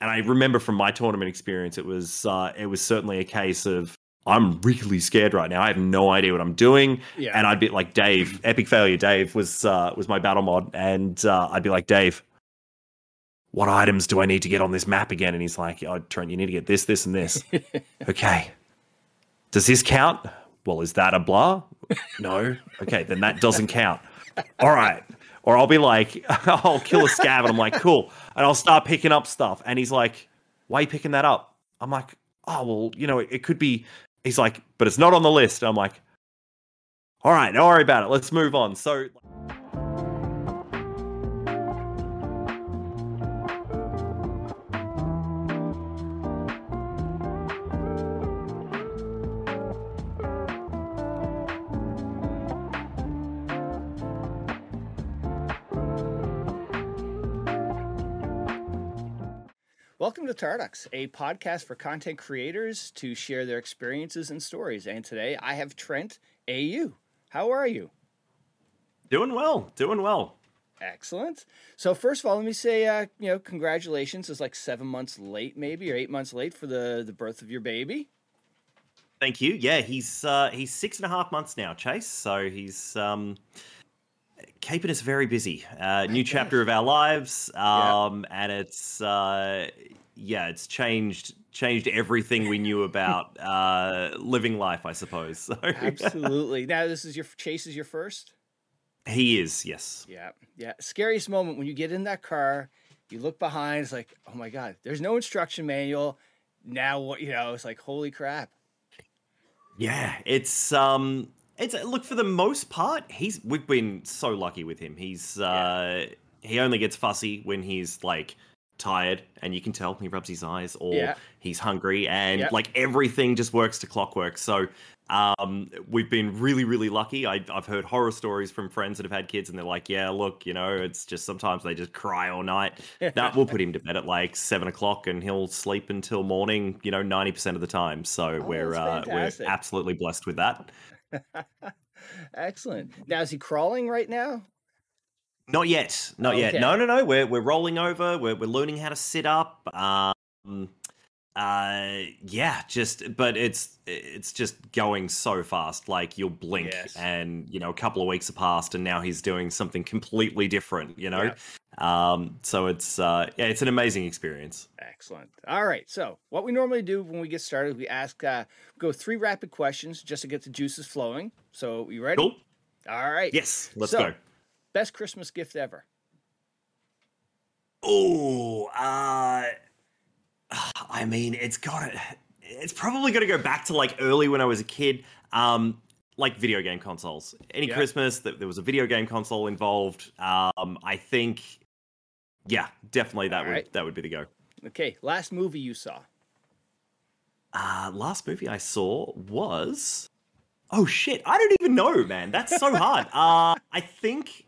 and I remember from my tournament experience, it was uh, it was certainly a case of I'm really scared right now. I have no idea what I'm doing. Yeah. And I'd be like, Dave, epic failure. Dave was uh, was my battle mod, and uh, I'd be like, Dave, what items do I need to get on this map again? And he's like, Oh, Trent, you need to get this, this, and this. okay. Does this count? Well, is that a blah? No. Okay, then that doesn't count. All right. Or I'll be like, I'll kill a scav, and I'm like, cool. And I'll start picking up stuff. And he's like, why are you picking that up? I'm like, oh, well, you know, it, it could be. He's like, but it's not on the list. I'm like, all right, don't worry about it. Let's move on. So. Tarducks, a podcast for content creators to share their experiences and stories. And today I have Trent AU. How are you? Doing well, doing well. Excellent. So first of all, let me say, uh, you know, congratulations. It's like seven months late, maybe or eight months late for the the birth of your baby. Thank you. Yeah, he's uh, he's six and a half months now, Chase. So he's um, keeping us very busy. Uh, new chapter of our lives, um, and it's uh, yeah, it's changed changed everything we knew about uh, living life, I suppose. So Absolutely. now this is your Chase is your first. he is, yes. Yeah, yeah. Scariest moment when you get in that car, you look behind. It's like, oh my god, there's no instruction manual. Now what? You know, it's like, holy crap. Yeah, it's um it's look for the most part, he's we've been so lucky with him. He's uh he only gets fussy when he's like tired and you can tell he rubs his eyes or Yeah. he's hungry and Yep. like everything just works to clockwork. So um we've been really really lucky. I I've heard horror stories from friends that have had kids and they're like, "Yeah, look, you know, it's just sometimes they just cry all night." that we'll put him to bed at like 7 o'clock and he'll sleep until morning, you know, 90% of the time. So we're Oh, uh, we're absolutely blessed with that. Excellent. Now is he crawling right now? Not yet. Not Okay. yet. No, no, no. We're we're rolling over. We're we're learning how to sit up. Um uh yeah, just but it's it's just going so fast. Like you'll blink Yes. and you know, a couple of weeks have passed and now he's doing something completely different, you know? Um so it's uh yeah, it's an amazing experience. Excellent. All right. So, what we normally do when we get started, we ask, uh, go three rapid questions just to get the juices flowing. So, you ready? Cool? All right. Yes, let's So- go. Best Christmas gift ever. Oh, uh, I mean, it's got to, it's probably got to go back to like early when I was a kid. Um, like video game consoles. Any Yeah. Christmas that there was a video game console involved. Um, I think, yeah, definitely that would Alright. that would be the go. Okay. Last movie you saw. Uh, last movie I saw was, oh shit, I don't even know, man. That's so hard. uh, I think,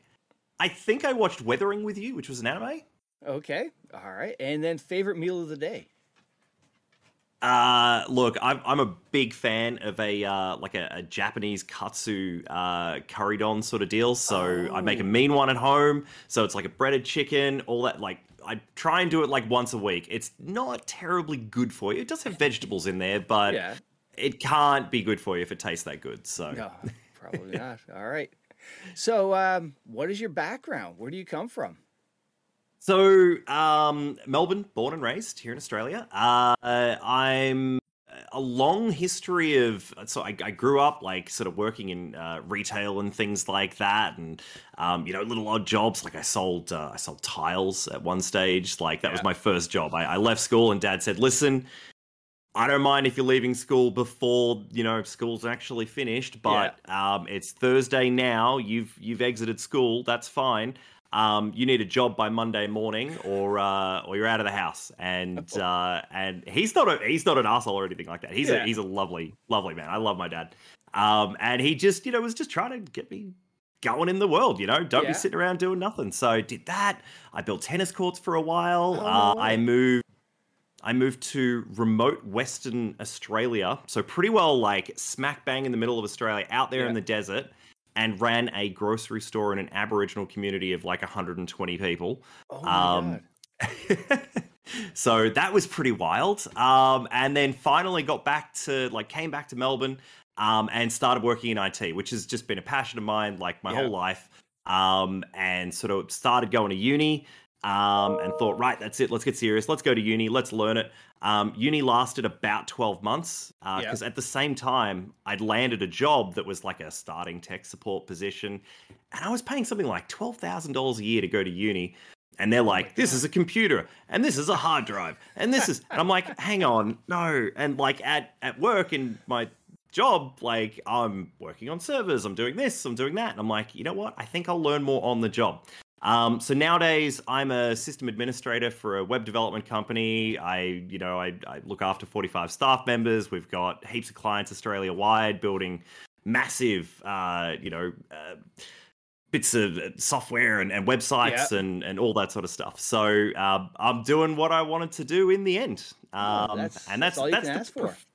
I think I watched Weathering with You, which was an anime. Okay. All right. And then favorite meal of the day. Uh, look, I'm I'm a big fan of a uh, like a, a Japanese katsu uh, curry don sort of deal. So I make a Oh. mean one at home. So it's like a breaded chicken, all that. Like I try and do it like once a week. It's not terribly good for you. It does have vegetables in there, but yeah. it can't be good for you if it tastes that good. So No, probably not. All right. So, um, what is your background? Where do you come from? So, um, Melbourne, born and raised here in Australia. Uh, I'm a long history of so I, I grew up like sort of working in uh, retail and things like that, and um, you know little odd jobs like I sold uh, I sold tiles at one stage. Like that was my first job. I, I left school and Dad said, "Listen." I don't mind if you're leaving school before you know school's actually finished, but um, it's Thursday now. You've you've exited school. That's fine. Um, you need a job by Monday morning, or uh, or you're out of the house. And uh, and he's not a he's not an asshole or anything like that. He's Yeah. a he's a lovely lovely man. I love my dad. Um, and he just you know was just trying to get me going in the world. You know, don't Yeah. be sitting around doing nothing. So did that. I built tennis courts for a while. Oh, uh. I moved. I moved to remote Western Australia, so pretty well like smack bang in the middle of Australia, out there Yeah. in the desert, and ran a grocery store in an Aboriginal community of like 120 people. Oh my Um, god. so that was pretty wild. Um, and then finally got back to like came back to Melbourne um, and started working in IT, which has just been a passion of mine like my Yeah. whole life. Um, and sort of started going to uni um, and thought, right, that's it. Let's get serious. Let's go to uni. Let's learn it. Um, uni lasted about 12 months Yeah. because at the same time, I'd landed a job that was like a starting tech support position. And I was paying something like $12,000 a year to go to uni. And they're like, this is a computer and this is a hard drive and this is, and I'm like, hang on, no. And like at, at work in my job, like I'm working on servers, I'm doing this, I'm doing that. And I'm like, you know what? I think I'll learn more on the job. Um, so nowadays, I'm a system administrator for a web development company. I, you know, I, I look after 45 staff members. We've got heaps of clients Australia wide, building massive, uh, you know, uh, bits of uh, software and, and websites Yeah. and, and all that sort of stuff. So um, I'm doing what I wanted to do in the end. Well, Um, that's- and that's that's all you that's the prof-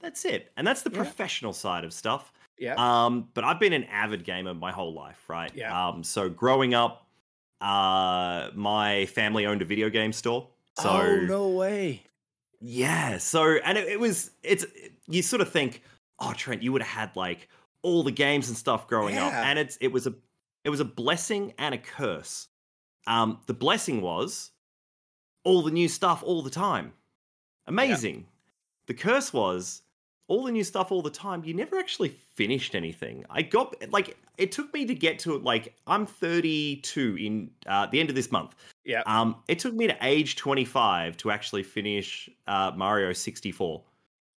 that's it, and that's the Yeah. professional side of stuff. Yeah. Um, but I've been an avid gamer my whole life, right? Yeah. Um, so growing up, uh, my family owned a video game store. So oh no way. yeah, so and it, it was it's you sort of think, oh Trent, you would have had like all the games and stuff growing up, and it's it was a it was a blessing and a curse. Um, the blessing was all the new stuff all the time, amazing. The curse was all the new stuff all the time. You never actually finished anything. I got like it took me to get to like I'm 32 in uh, the end of this month. Yeah. Um, it took me to age 25 to actually finish uh, Mario 64 for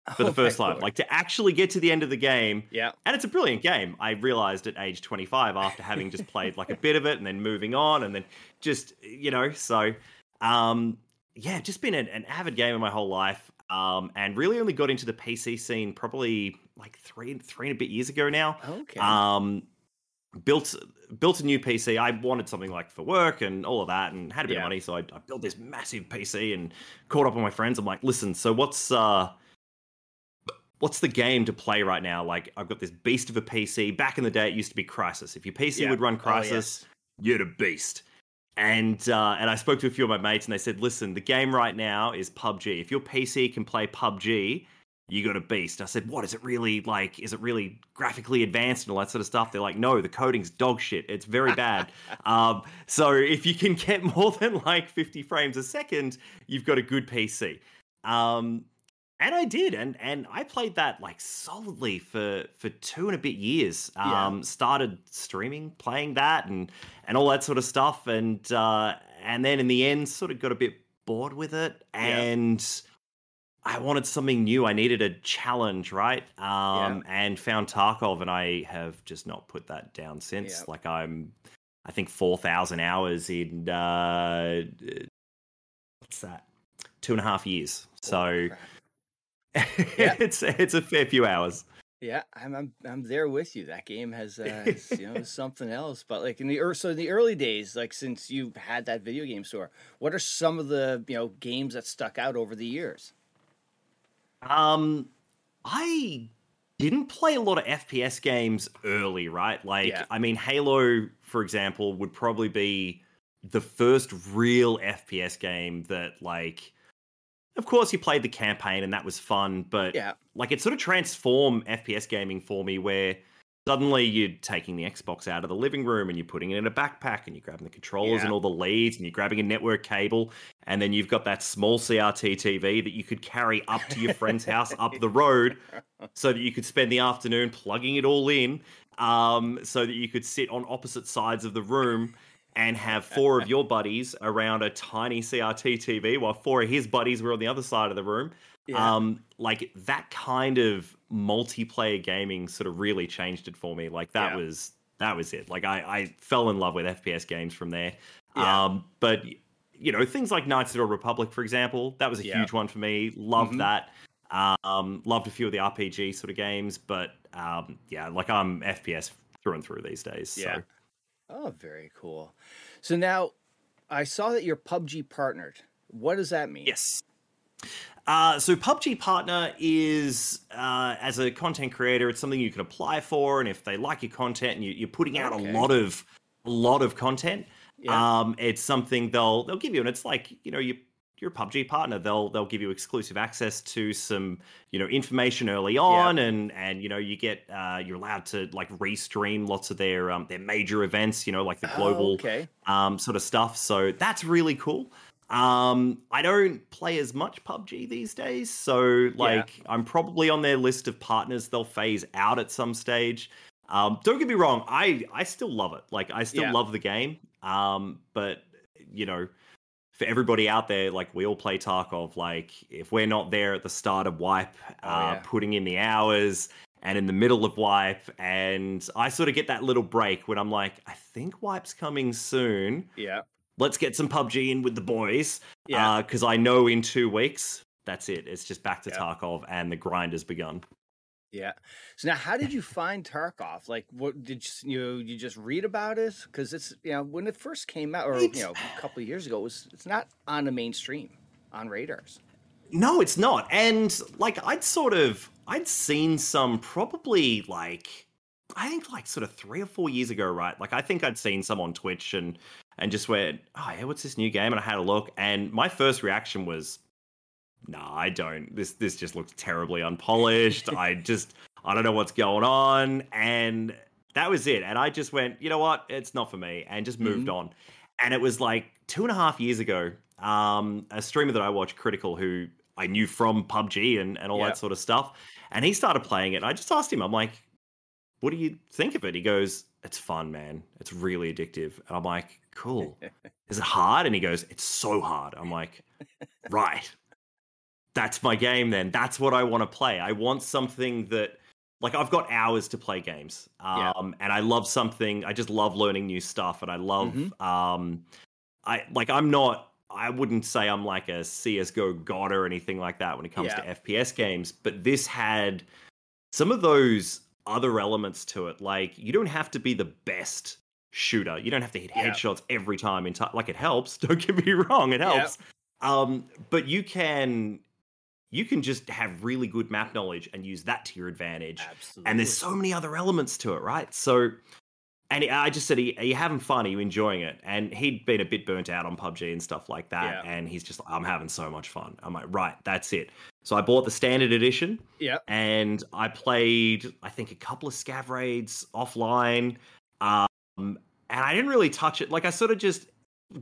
Oh the my first time. lord. Like to actually get to the end of the game. yeah. And it's a brilliant game. I realized at age 25 after having just played like a bit of it and then moving on and then just, you know, so um yeah, just been an, an avid gamer my whole life. Um, and really only got into the PC scene probably like three, three and a bit years ago now. Okay. Um, built built a new PC. I wanted something like for work and all of that, and had a bit Yeah. of money, so I, I built this massive PC and caught up with my friends. I'm like, listen, so what's uh, what's the game to play right now? Like, I've got this beast of a PC. Back in the day, it used to be Crysis. If your PC Yeah. would run Oh, Crysis, yes. you're a beast. And uh, and I spoke to a few of my mates, and they said, listen, the game right now is PUBG. If your PC can play PUBG, you got a beast. I said, what is it really like? Is it really graphically advanced and all that sort of stuff? They're like, no, the coding's dog shit. It's very bad. um, so if you can get more than like 50 frames a second, you've got a good PC. Um, and I did, and and I played that like solidly for for two and a bit years. Yeah. Um, started streaming, playing that, and and all that sort of stuff, and uh, and then in the end, sort of got a bit bored with it, Yeah. and I wanted something new. I needed a challenge, right? Um, and found Tarkov, and I have just not put that down since. Yeah. Like I'm, I think four thousand hours in uh, what's that? Two and a half years. So. Yeah. it's it's a fair few hours. Yeah, I'm, I'm I'm there with you. That game has, uh, you know something else. But like in the ear so in the early days, like since you've had that video game store, what are some of the you know games that stuck out over the years? Um, I didn't play a lot of FPS games early, right? Like, Yeah. I mean, Halo, for example, would probably be the first real FPS game that, like, of course, you played the campaign and that was fun, but Yeah, like it sort of transformed FPS gaming for me where suddenly you're taking the Xbox out of the living room and you're putting it in a backpack and you're grabbing the controllers Yeah. and all the leads and you're grabbing a network cable and then you've got that small CRT TV that you could carry up to your friend's house up the road so that you could spend the afternoon plugging it all in um, so that you could sit on opposite sides of the room and have four of your buddies around a tiny CRT TV while four of his buddies were on the other side of the room. yeah, Um, like that kind of multiplayer gaming sort of really changed it for me. Like that Yeah. was that was it. Like I, I fell in love with FPS games from there. Yeah. Um, but you know, things like Knights of the Old Republic, for example, that was a huge one for me. Loved Mhm. that. Um, loved a few of the RPG sort of games, but um, yeah, like I'm FPS through and through these days. Yeah. So. Oh, very cool. So now, I saw that you're PUBG partnered. What does that mean? Yes. Uh, so PUBG Partner is, uh, as a content creator, it's something you can apply for, and if they like your content and you, you're putting out Okay. a lot of a lot of content, Yeah. um, it's something they'll they'll give you, and it's like you know you you're a PUBG partner, they'll they'll give you exclusive access to some you know information early on, and and you know you get uh, you're allowed to like restream lots of their um, their major events, you know like the Oh, global okay. um, sort of stuff. So that's really cool. Um, I don't play as much PUBG these days, so like I'm probably on their list of partners they'll phase out at some stage. Um, don't get me wrong, I I still love it. Like I still Yeah. love the game. Um, but you know, for everybody out there, like we all play Tarkov. Like if we're not there at the start of wipe, Oh, uh, yeah. putting in the hours and in the middle of wipe, and I sort of get that little break when I'm like, I think wipe's coming soon Yeah. let's get some PUBG in with the boys. Yeah. Because I know in two weeks, that's it. It's just back to Yeah. Tarkov and the grind has begun. Yeah. So now, how did you find Tarkov? Like, what did you you, you just read about it? Because it's you know when it first came out, or It's- you know a couple of years ago, it was it's not on the mainstream on radars. No, it's not. And like I'd sort of I'd seen some probably like I think like sort of three or four years ago, right? Like I think I'd seen some on Twitch and and just went, oh yeah, what's this new game? And I had a look, and my first reaction was, nah, I don't. This this just looks terribly unpolished. I just I don't know what's going on, and that was it. And I just went, you know what? It's not for me, and just moved on. And it was like two and a half years ago. Um, a streamer that I watch, Critical, who I knew from PUBG and, and all Yep. that sort of stuff. And he started playing it. And I just asked him, I'm like, what do you think of it? He goes, it's fun, man. It's really addictive. And I'm like, cool. Is it hard? And he goes, it's so hard. I'm like, right. That's my game then. That's what I want to play. I want something that like I've got hours to play games. Yeah. Um and I love something. I just love learning new stuff and I love Mhm. um I like I'm not I wouldn't say I'm like a CS:GO god or anything like that when it comes Yeah. to FPS games, but this had some of those other elements to it. Like you don't have to be the best shooter. You don't have to hit Yeah. headshots every time in time. Like it helps. Don't get me wrong, it Yeah. helps. Um, but you can you can just have really good map knowledge and use that to your advantage. Absolutely. And there's so many other elements to it, right? So, and I just said, "Are you having fun? Are you enjoying it?" And he'd been a bit burnt out on PUBG and stuff like that, Yeah. and he's just, like, "I'm having so much fun." I'm like, "Right, that's it." So I bought the standard edition, yeah. and I played, I think, a couple of scav raids offline, um, and I didn't really touch it. Like I sort of just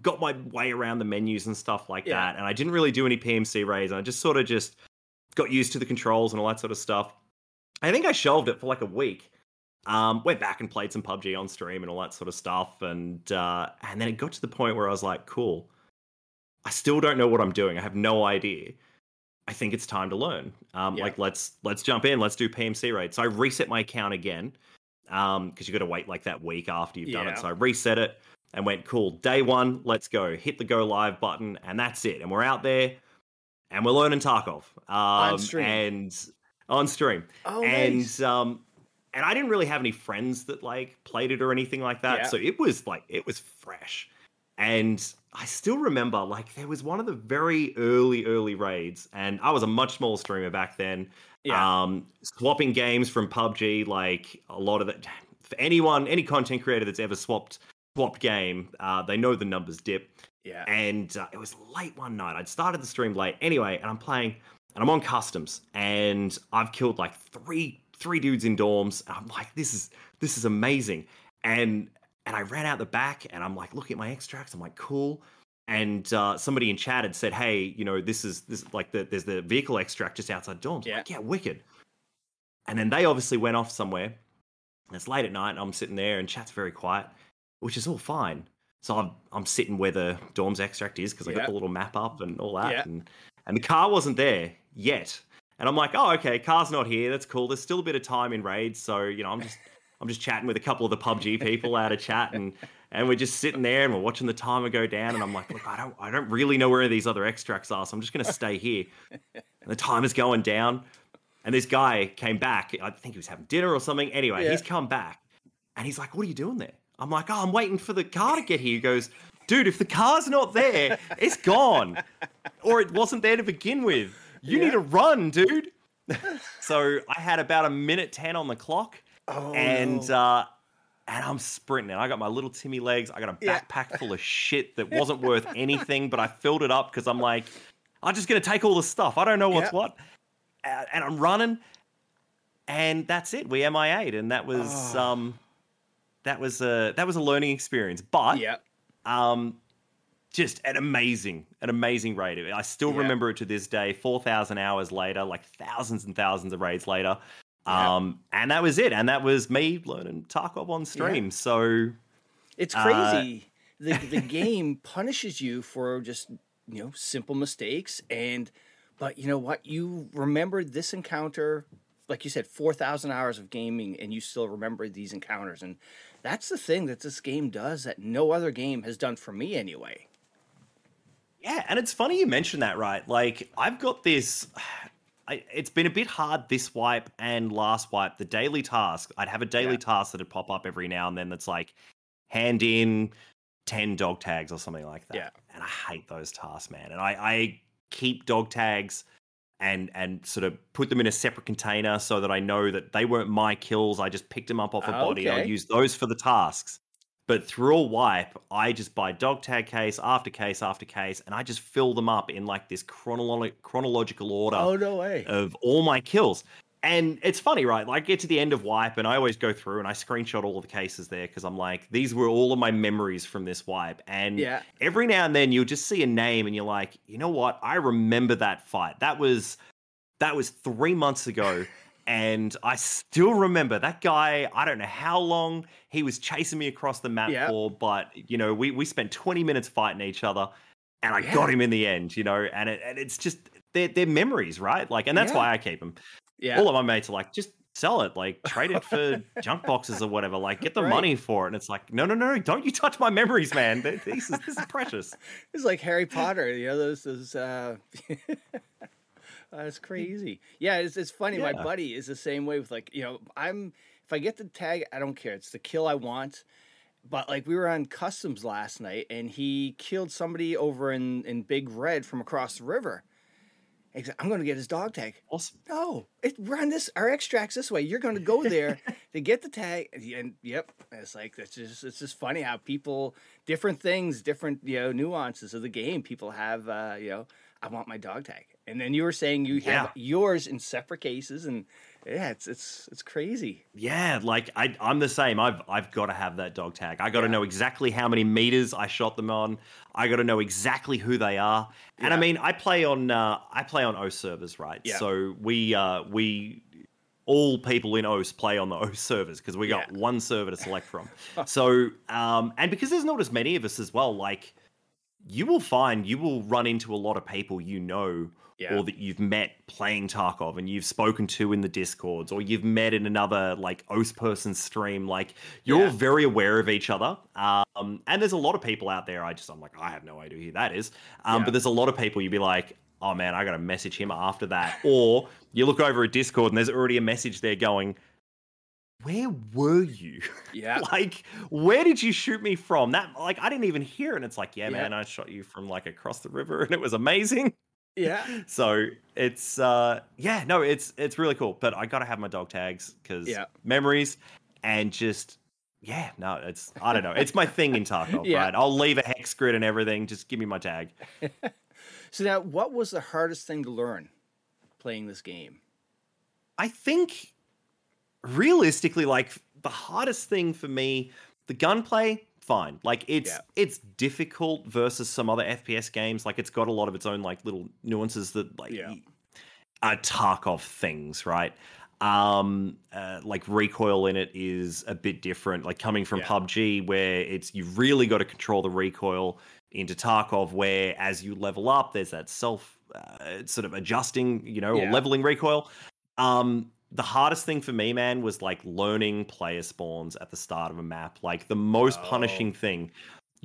got my way around the menus and stuff like Yeah. that, and I didn't really do any PMC raids. I just sort of just got used to the controls and all that sort of stuff. I think I shelved it for like a week. Um, went back and played some PUBG on stream and all that sort of stuff, and uh, and then it got to the point where I was like, "Cool, I still don't know what I'm doing. I have no idea. I think it's time to learn. Um, Yeah. Like let's let's jump in. Let's do PMC raids." So I reset my account again um, because you got to wait like that week after you've done it. So I reset it and went, "Cool, day one, let's go." Hit the go live button, and that's it. And we're out there, and we're learning Tarkov um, stream. and on stream Oh, and nice. um and I didn't really have any friends that like played it or anything like that. Yeah. So it was like it was fresh. And I still remember like there was one of the very early early raids and I was a much smaller streamer back then. Yeah. Um swapping games from PUBG like a lot of it for anyone any content creator that's ever swapped swapped game, uh they know the numbers dip yeah. and uh, it was late one night. I'd started the stream late anyway, and I'm playing, and I'm on customs, and I've killed like three three dudes in dorms. And I'm like, this is this is amazing, and and I ran out the back, and I'm like, looking at my extracts. I'm like, cool. And uh, somebody in chat had said, "Hey, you know, this is this is like the there's the vehicle extract just outside dorms." Yeah. like, yeah, wicked. And then they obviously went off somewhere. And it's late at night, and I'm sitting there, and chat's very quiet, which is all fine. So I'm I'm sitting where the dorms extract is because I Yeah. got the little map up and all that, Yeah. and and the car wasn't there yet. And I'm like, oh, okay, car's not here. That's cool. There's still a bit of time in raids, so you know, I'm just I'm just chatting with a couple of the PUBG people out of chat, and and we're just sitting there and we're watching the timer go down. And I'm like, look, I don't I don't really know where these other extracts are, so I'm just gonna stay here. And the timer's going down, and this guy came back. I think he was having dinner or something. Anyway, Yeah. he's come back, and he's like, what are you doing there? I'm like, oh, I'm waiting for the car to get here. He goes, dude, if the car's not there, it's gone. Or it wasn't there to begin with. You need to run, dude. so I had about a minute 10 on the clock. oh, and no. uh, and I'm sprinting. I got my little Timmy legs. I got a Yeah. backpack full of shit that wasn't worth anything, but I filled it up because I'm like, I'm just gonna take all the stuff. I don't know what's Yeah. what, and I'm running, and that's it. We MIA'd, and that was Oh. um, that was a that was a learning experience. But Yeah. um, just an amazing, an amazing raid. I still Yeah. remember it to this day. Four thousand hours later, like thousands and thousands of raids later. Yeah. Um, and that was it. And that was me learning Tarkov on stream. So It's Uh, crazy. the the game punishes you for just you know simple mistakes and but you know what you remembered this encounter like you said 4000 hours of gaming and you still remember these encounters and that's the thing that this game does that no other game has done for me anyway yeah, and it's funny you mentioned that, right? Like I've got this. I, it's been a bit hard this wipe and last wipe. The daily task. I'd have a daily Yeah. task that'd pop up every now and then. That's like hand in ten dog tags or something like that. Yeah. And I hate those tasks, man. And I, I keep dog tags and and sort of put them in a separate container so that I know that they weren't my kills. I just picked them up off a body. Okay. use those for the tasks. But through a wipe, I just buy dog tag case after case after case, and I just fill them up in like this chronolo- chronological order oh no way of all my kills. And it's funny, right? Like, I get to the end of wipe, and I always go through and I screenshot all of the cases there because I'm like, these were all of my memories from this wipe. And Yeah. every now and then you'll just see a name, and you're like, you know what? I remember that fight. That was that was three months ago. And I still remember that guy. I don't know how long he was chasing me across the map Yeah. for, but you know, we, we spent 20 minutes fighting each other and I Yeah. got him in the end, you know, and it, and it's just they're, they're memories, right? Like, and that's why I keep them. Yeah All of my mates are like, just sell it, like trade it for junk boxes or whatever, like get the Right. money for it. And it's like, no, no, no, don't you touch my memories, man. This is this is precious. It's like Harry Potter, you know, those those uh that's crazy. Yeah, it's it's funny. My buddy is the same way with like, you know, I'm if I get the tag, I don't care. It's the kill I want. But like we were on customs last night and he killed somebody over in in Big Red from across the river. Like, I'm gonna get his dog tag. Awesome. No, it, we're on this. Our extracts this way. You're going to go there to get the tag, and, and yep, it's like it's just it's just funny how people different things, different you know nuances of the game. People have uh, you know, I want my dog tag, and then you were saying you have yours in separate cases, and yeah, it's it's it's crazy. Yeah, like I, I'm the same. I've I've got to have that dog tag. I got to Yeah. know exactly how many meters I shot them on. I got to know exactly who they are. And I mean, I play on uh, I play on O servers, right? Yeah. So we uh, we all people in OS play on the OS servers because we got Yeah. one server to select from. so um, and because there's not as many of us as well, like you will find you will run into a lot of people you know Yeah. or that you've met playing Tarkov and you've spoken to in the discords or you've met in another like OS person stream like you're Yeah. all very aware of each other um and there's a lot of people out there I just I'm like I have no idea who that is um Yeah. but there's a lot of people you'd be like oh man I got to message him after that or you look over at discord and there's already a message there going where were you Yeah, like where did you shoot me from that like i didn't even hear it and it's like yeah, Yeah. man i shot you from like across the river and it was amazing yeah, so it's uh yeah no it's it's really cool but i gotta have my dog tags because Yeah. memories and just yeah no it's i don't know it's my thing in tarkov Yeah. right i'll leave a hex grid and everything just give me my tag So now, what was the hardest thing to learn playing this game? I think realistically, like the hardest thing for me, the gunplay, fine. Like it's Yeah. it's difficult versus some other FPS games. Like it's got a lot of its own like little nuances that like Yeah. are Tarkov things, right? Um, uh, like recoil in it is a bit different. Like coming from Yeah. PUBG, where it's you really got to control the recoil into Tarkov, where as you level up, there's that self uh, sort of adjusting, you know, or leveling recoil. Um, the hardest thing for me, man, was like learning player spawns at the start of a map. Like the most Oh. punishing thing.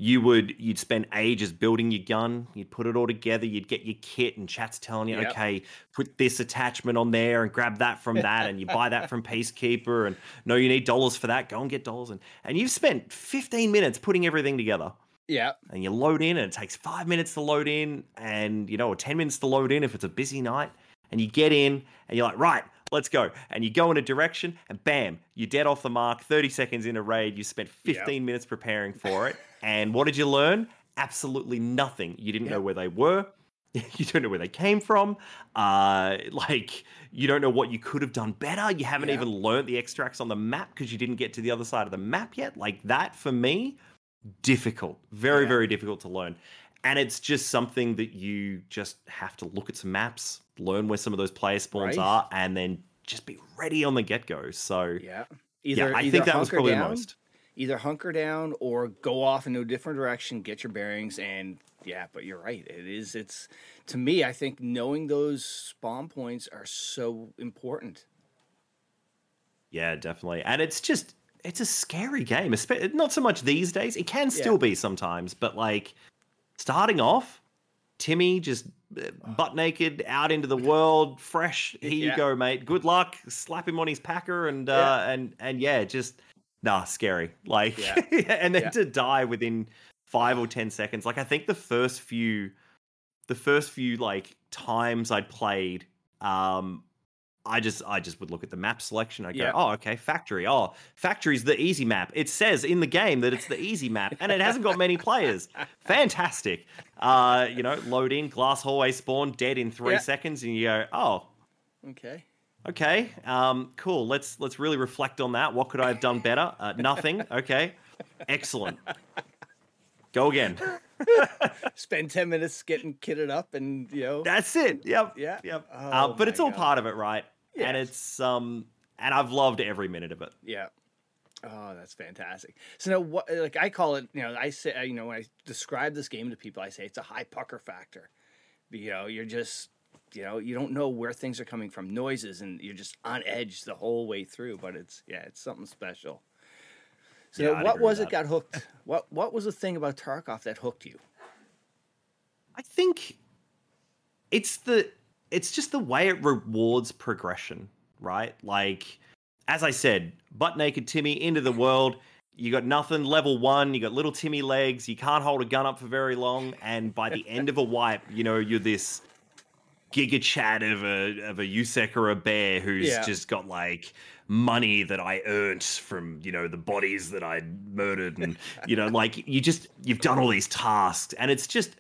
You would you'd spend ages building your gun, you'd put it all together, you'd get your kit, and chat's telling you, Yep. okay, put this attachment on there and grab that from that, and you buy that from Peacekeeper, and no, you need dollars for that, go and get dollars, and and you've spent 15 minutes putting everything together Yeah, and you load in and it takes five minutes to load in and you know or 10 minutes to load in if it's a busy night and you get in and you're like right let's go. And you go in a direction, and bam, you're dead off the mark. 30 seconds in a raid, you spent 15 yep. minutes preparing for it. and what did you learn? Absolutely nothing. You didn't yep. know where they were. You don't know where they came from. Uh, like you don't know what you could have done better. You haven't even learned the extracts on the map because you didn't get to the other side of the map yet. Like that for me, difficult, very very difficult to learn. And it's just something that you just have to look at some maps, learn where some of those player spawns right. are, and then just be ready on the get go. So yeah, either, yeah, I either think that was probably down, the most. Either hunker down or go off in a different direction, get your bearings, and yeah. But you're right. It is. It's to me. I think knowing those spawn points are so important. Yeah, definitely, and it's just it's a scary game. Not so much these days. It can still yeah. be sometimes, but like starting off, Timmy just uh, butt naked out into the world, fresh. Here yeah. you go, mate. Good luck. Slap him on his packer, and uh, yeah. and and yeah, just nah, scary. Like, yeah. and then to die within five or ten seconds. Like, I think the first few, the first few like times I'd played, um, I just I just would look at the map selection. I go, oh, okay, factory. Oh, factory's the easy map. It says in the game that it's the easy map, and it hasn't got many players. Fantastic. Uh, you know, load in, glass hallway spawn, dead in three seconds, and you go, oh, okay. Okay, um, cool. Let's let's really reflect on that. What could I have done better? Uh, nothing. Okay, excellent. Go again. Spend ten minutes getting kitted up, and you know that's it. Yep. Yeah. Yep. Oh, uh, but it's all God. part of it, right? Yes. And it's um, and I've loved every minute of it. Yeah. Oh, that's fantastic. So now, what like I call it, you know, I say, you know, when I describe this game to people, I say it's a high pucker factor. You know, you're just, you know, you don't know where things are coming from, noises, and you're just on edge the whole way through. But it's yeah, it's something special. So yeah, what was it got hooked? what what was the thing about Tarkov that hooked you? I think it's the it's just the way it rewards progression, right? Like as I said, butt naked Timmy into the world. You got nothing. Level one, you got little Timmy legs. You can't hold a gun up for very long, and by the end of a wipe, you know you're this giga chad of a of a USEC or a bear who's yeah. just got like money that I earned from you know the bodies that I murdered, and you know like you just you've done all these tasks, and it's just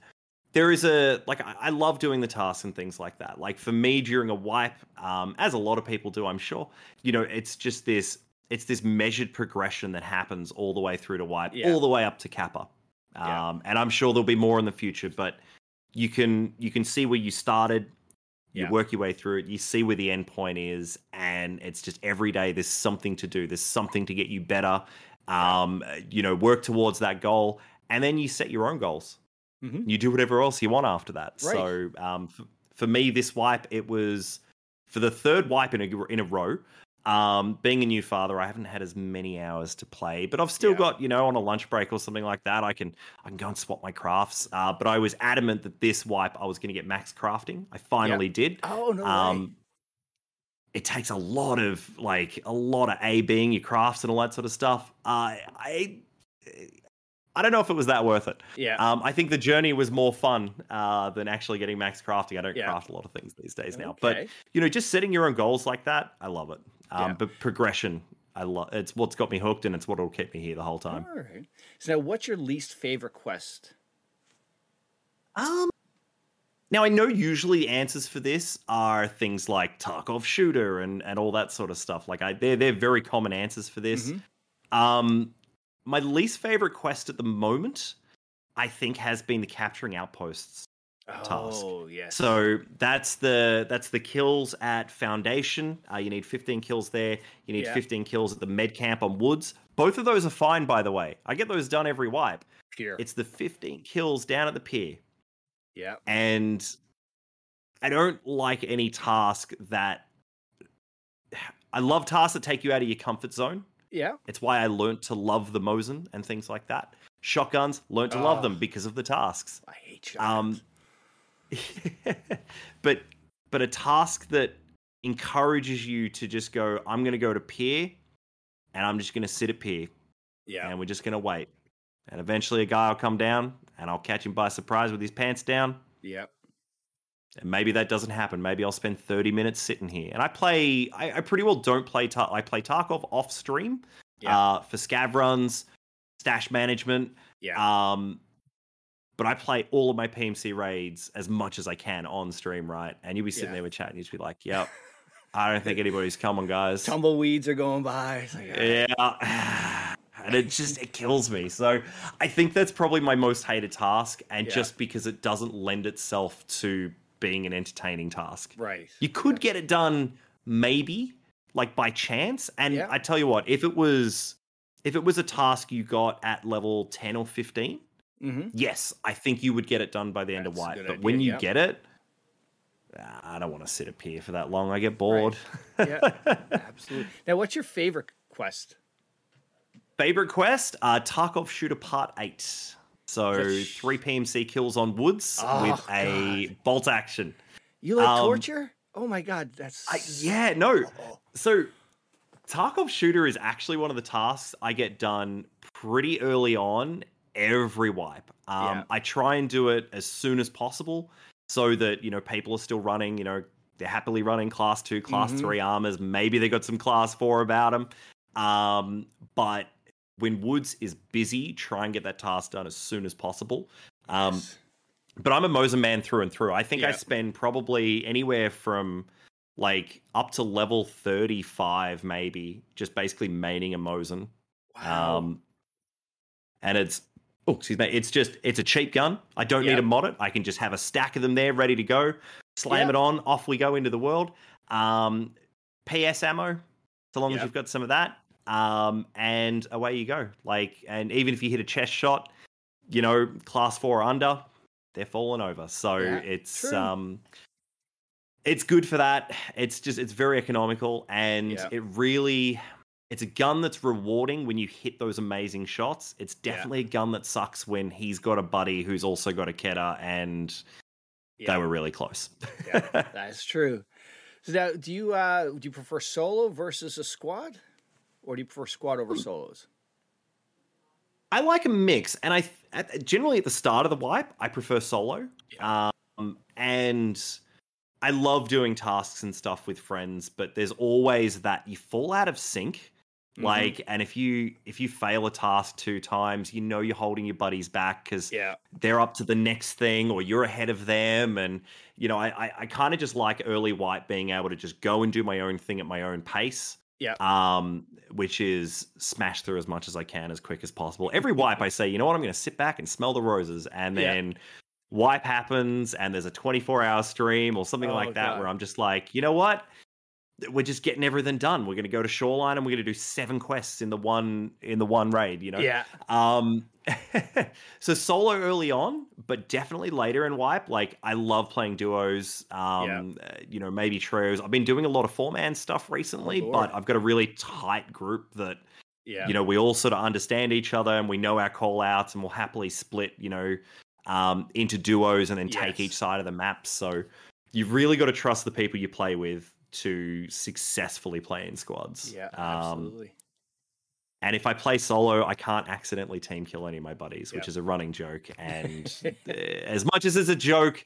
there is a like I, I, love doing the tasks and things like that. Like for me during a wipe, um, as a lot of people do, I'm sure. You know, it's just this it's this measured progression that happens all the way through to wipe, yeah. all the way up to kappa. Um, yeah. and I'm sure there'll be more in the future, but you can you can see where you started. You yeah. work your way through it. You see where the end point is, and it's just every day there's something to do. There's something to get you better. Um, you know, work towards that goal, and then you set your own goals. Mm-hmm. You do whatever else you want after that. Right. So um, for, for, me, this wipe, it was for the third wipe in a, in a row. Um, being a new father, I haven't had as many hours to play, but I've still yeah. got, you know, on a lunch break or something like that, I can I can go and swap my crafts. Uh, but I was adamant that this wipe I was going to get max crafting. I finally yep. did. Oh no um, way. It takes a lot of like a lot of a being your crafts and all that sort of stuff. Uh, I I don't know if it was that worth it. Yeah. Um, I think the journey was more fun uh, than actually getting max crafting. I don't yeah. craft a lot of things these days now, okay. but you know, just setting your own goals like that, I love it. Um, yeah. But progression, I love. It's what's got me hooked, and it's what will keep me here the whole time. All right. So now, what's your least favorite quest? Um. Now I know usually answers for this are things like Tarkov shooter and and all that sort of stuff. Like I, they're they're very common answers for this. Mm-hmm. Um, my least favorite quest at the moment, I think, has been the capturing outposts task. Oh yes. So that's the that's the kills at Foundation. Uh, you need 15 kills there. You need yeah. 15 kills at the med camp on Woods. Both of those are fine, by the way. I get those done every wipe. Pier. It's the 15 kills down at the pier. Yeah. And I don't like any task that. I love tasks that take you out of your comfort zone. Yeah. It's why I learned to love the Mosin and things like that. Shotguns, learned to oh, love them because of the tasks. I hate shotguns. Um, but but a task that encourages you to just go, I'm going to go to pier, and I'm just going to sit at pier. Yeah. And we're just going to wait. And eventually a guy will come down, and I'll catch him by surprise with his pants down. Yep. And maybe that doesn't happen. Maybe I'll spend 30 minutes sitting here. And I play, I, I pretty well don't play, Tar- I play Tarkov off stream Yeah. uh, for scav runs, stash management. Yeah. Um, but I play all of my PMC raids as much as I can on stream, right? And you'll be sitting Yeah. there with chat and you'll just be like, yep, I don't think anybody's come on, guys. Tumbleweeds are going by. Like, Yeah. And it just it kills me. So I think that's probably my most hated task, and Yeah. just because it doesn't lend itself to being an entertaining task. Right. You could get it done maybe, like by chance. And Yeah. I tell you what, if it was if it was a task you got at level 10 or 15, Mm-hmm. yes, I think you would get it done by the end of That's white. But idea, when you yep. get it, ah, I don't want to sit up here for that long. I get bored. Yeah. Absolutely. Now, what's your favorite quest? Favorite quest? Uh, Tarkov Shooter Part 8. So, three PMC kills on woods Oh, with a bolt action. You like Um, torture? Oh my god, that's I, yeah, no. Oh. So, Tarkov Shooter is actually one of the tasks I get done pretty early on every wipe. Um, Yeah. I try and do it as soon as possible so that, you know, people are still running, you know, they're happily running class two, class Mhm. three armors. Maybe they got some class four about them. Um, but when Woods is busy, try and get that task done as soon as possible. Um, Yes. but I'm a Mosin man through and through. I think I spend probably anywhere from like up to level 35, maybe, just basically maining a Mosin. wow. Um, and it's oh, excuse me, it's just it's a cheap gun. I don't need Yep. to mod it. I can just have a stack of them there ready to go. Slam Yep. it on, off we go into the world. Um, PS ammo, so long as you've got some of that. Um, and away you go. Like, and even if you hit a chest shot, you know, class four or under, they're falling over. So Yeah, it's true. um it's good for that. It's just it's very economical and Yeah. it really it's a gun that's rewarding when you hit those amazing shots. It's Yeah. definitely a gun that sucks when he's got a buddy who's also got a Keta and yeah, they were really close. Yeah. that's true. So now, do you uh do you prefer solo versus a squad, or do you prefer squad over solos? I like a mix, and I at, generally at the start of the wipe, I prefer solo. Um, and I love doing tasks and stuff with friends, but there's always that you fall out of sync. Mhm. Like, and if you if you fail a task two times, you know you're holding your buddies back because yeah, they're up to the next thing or you're ahead of them. And you know, I I, I kind of just like early wipe being able to just go and do my own thing at my own pace. Yeah. Um, which is smash through as much as I can as quick as possible. Every wipe, I say, you know what, I'm going to sit back and smell the roses, and Yeah. then wipe happens, and there's a 24 hour stream or something Oh, like that, God. where I'm just like, you know what, we're just getting everything done. We're going to go to Shoreline, and we're going to do seven quests in the one in the one raid. You know, yeah, um, so solo early on, but definitely later in wipe. Like I love playing duos. Um, uh, you know, maybe trios. I've been doing a lot of four man stuff recently, Lord. but I've got a really tight group that yeah. you know we all sort of understand each other and we know our call outs and we'll happily split. You know, um, into duos and then take each side of the map. So you've really got to trust the people you play with to successfully play in squads. yeah, Um, absolutely. and if I play solo, I can't accidentally team kill any of my buddies, which is a running joke. And uh, as much as it's a joke,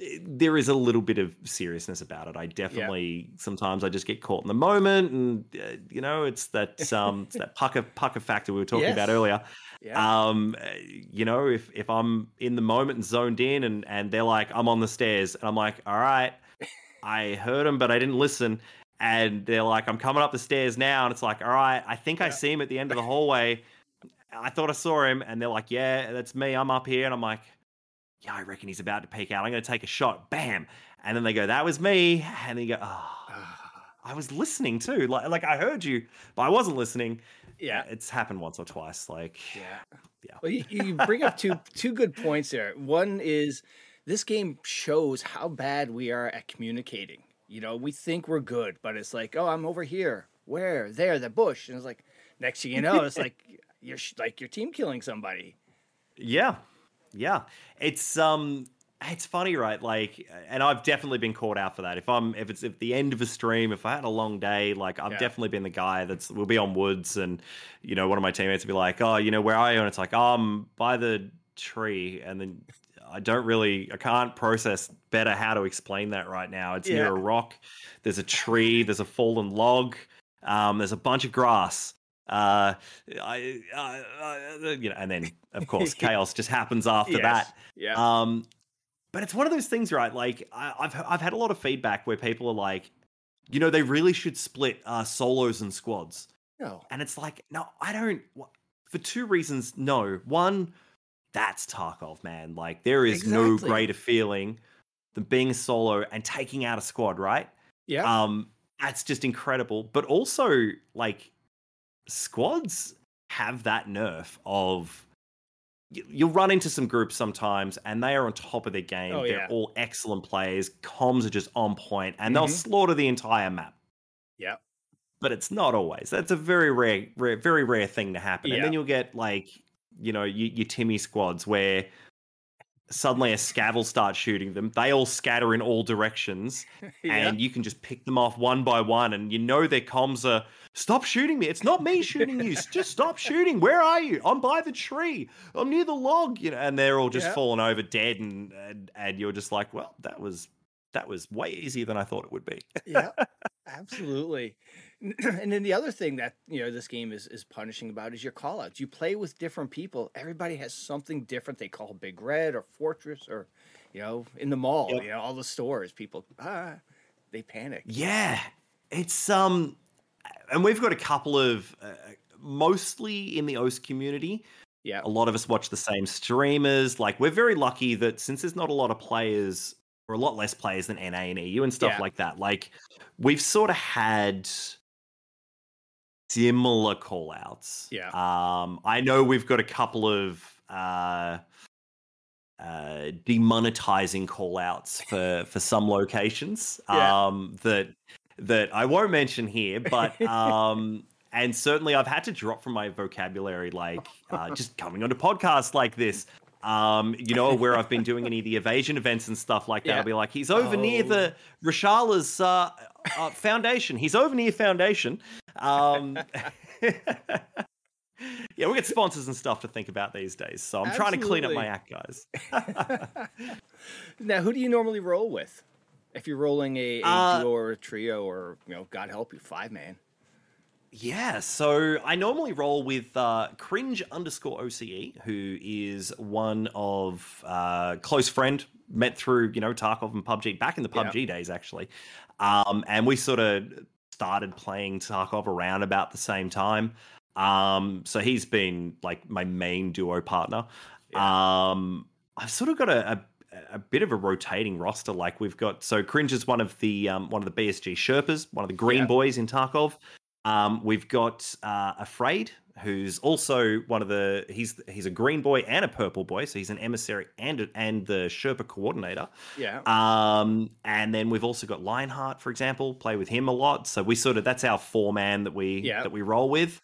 eh, there is a little bit of seriousness about it. I definitely sometimes I just get caught in the moment, and uh, you know, it's that um, it's that pucker pucker factor we were talking about earlier. Yeah, Um, uh, you know, if if I'm in the moment and zoned in, and and they're like, I'm on the stairs, and I'm like, all right, I heard him, but I didn't listen. And they're like, I'm coming up the stairs now, and it's like, all right, I think I see him at the end of the hallway. I thought I saw him, and they're like, yeah, that's me. I'm up here, and I'm like, yeah, I reckon he's about to peek out. I'm going to take a shot. Bam, and then they go, that was me, and then you go, oh, I was listening too. Like, like I heard you, but I wasn't listening. yeah, uh, it's happened once or twice. Like, yeah. Yeah. Well, you, you bring up two two good points there. One is this game shows how bad we are at communicating. You know, we think we're good, but it's like, oh, I'm over here. Where? There, the bush. And it's like, next thing you know, it's like you're sh- like you're team killing somebody. Yeah. Yeah. It's um it's funny, right? Like and I've definitely been caught out for that. If I'm if it's at the end of a stream, if I had a long day, like I've Yeah. definitely been the guy that's will be on woods and you know, one of my teammates will be like, Oh, you know, where are you? And it's like, oh, I'm by the tree and then I don't really, I can't process better how to explain that right now. It's Yeah. near a rock. There's a tree. There's a fallen log. Um, there's a bunch of grass. Uh, I, uh, uh, you know, and then of course chaos just happens after Yes. that. Yeah. Um, but it's one of those things, right? Like I, I've I've had a lot of feedback where people are like, you know, they really should split uh, solos and squads, no. and it's like, no, I don't. For two reasons, no. One, that's Tarkov, man. Like there is no greater feeling than being solo and taking out a squad, right? Yeah. Um, that's just incredible. But also, like, squads have that nerf of you'll run into some groups sometimes and they are on top of their game. Oh, They're yeah. all excellent players. Comms are just on point and they'll Mhm. slaughter the entire map. yeah. But it's not always. That's a very rare, rare very rare thing to happen. And then you'll get like, you know, you, your Timmy squads where suddenly a scav will start shooting them. They all scatter in all directions yeah. and you can just pick them off one by one and you know their comms are stop shooting me it's not me shooting you just stop shooting where are you i'm by the tree i'm near the log you know and they're all just Yeah. falling over dead and, and and you're just like well that was that was way easier than i thought it would be yeah, absolutely. And then the other thing that you know this game is is punishing about is your callouts. You play with different people. Everybody has something different. They call Big Red or Fortress or you know in the mall. Yep. You know all the stores. People ah, they panic. yeah it's um and we've got a couple of uh, mostly in the OS community Yeah, a lot of us watch the same streamers. Like we're very lucky that since there's not a lot of players or a lot less players than NA and EU and stuff Yeah. like that, like we've sort of had similar call outs. Yeah. Um I know we've got a couple of uh uh demonetizing call outs for for some locations Yeah. um that that I won't mention here but um and certainly I've had to drop from my vocabulary like uh, just coming onto podcasts like this. Um, you know, where I've been doing any of the evasion events and stuff like that. Yeah. I'll be like, he's over near Oh. the Rashala's uh, uh, foundation. He's over near foundation. Um, yeah, we get sponsors and stuff to think about these days. So I'm trying to clean up my act, guys. now who do you normally roll with? If you're rolling a, a Uh, duo or a trio or you know, God help you, five man. Yeah, so I normally roll with uh, cringe underscore OCE, who is one of uh, close friend met through you know Tarkov and PUBG back in the Yeah. PUBG days actually, um, and we sort of started playing Tarkov around about the same time. Um, so he's been like my main duo partner. Um, I've sort of got a, a a bit of a rotating roster. Like we've got so Cringe is one of the um, one of the BSG Sherpas, one of the green Yeah. boys in Tarkov. Um, we've got uh, Afraid, who's also one of the he's he's a green boy and a purple boy, so he's an emissary and and the Sherpa coordinator. Yeah. Um, and then we've also got Lionheart, for example, play with him a lot. So we sort of that's our four man that we Yeah. that we roll with.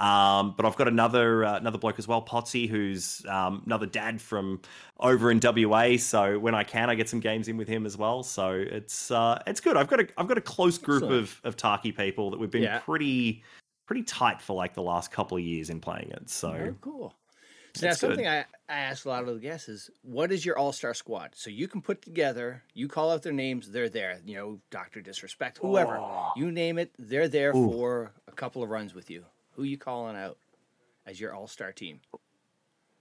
Um, but I've got another uh, another bloke as well, Potsy, who's um, another dad from over in WA. So when I can, I get some games in with him as well. So it's uh, it's good. I've got a I've got a close group Excellent. of of Tarky people that we've been Yeah. pretty pretty tight for like the last couple of years in playing it. So Oh, cool. So now something I, I ask a lot of the guests is what is your all star squad? So you can put together, you call out their names, they're there. You know, Doctor Disrespect, whoever. Oh. You name it, they're there Ooh. for a couple of runs with you. Who you calling out as your all star team?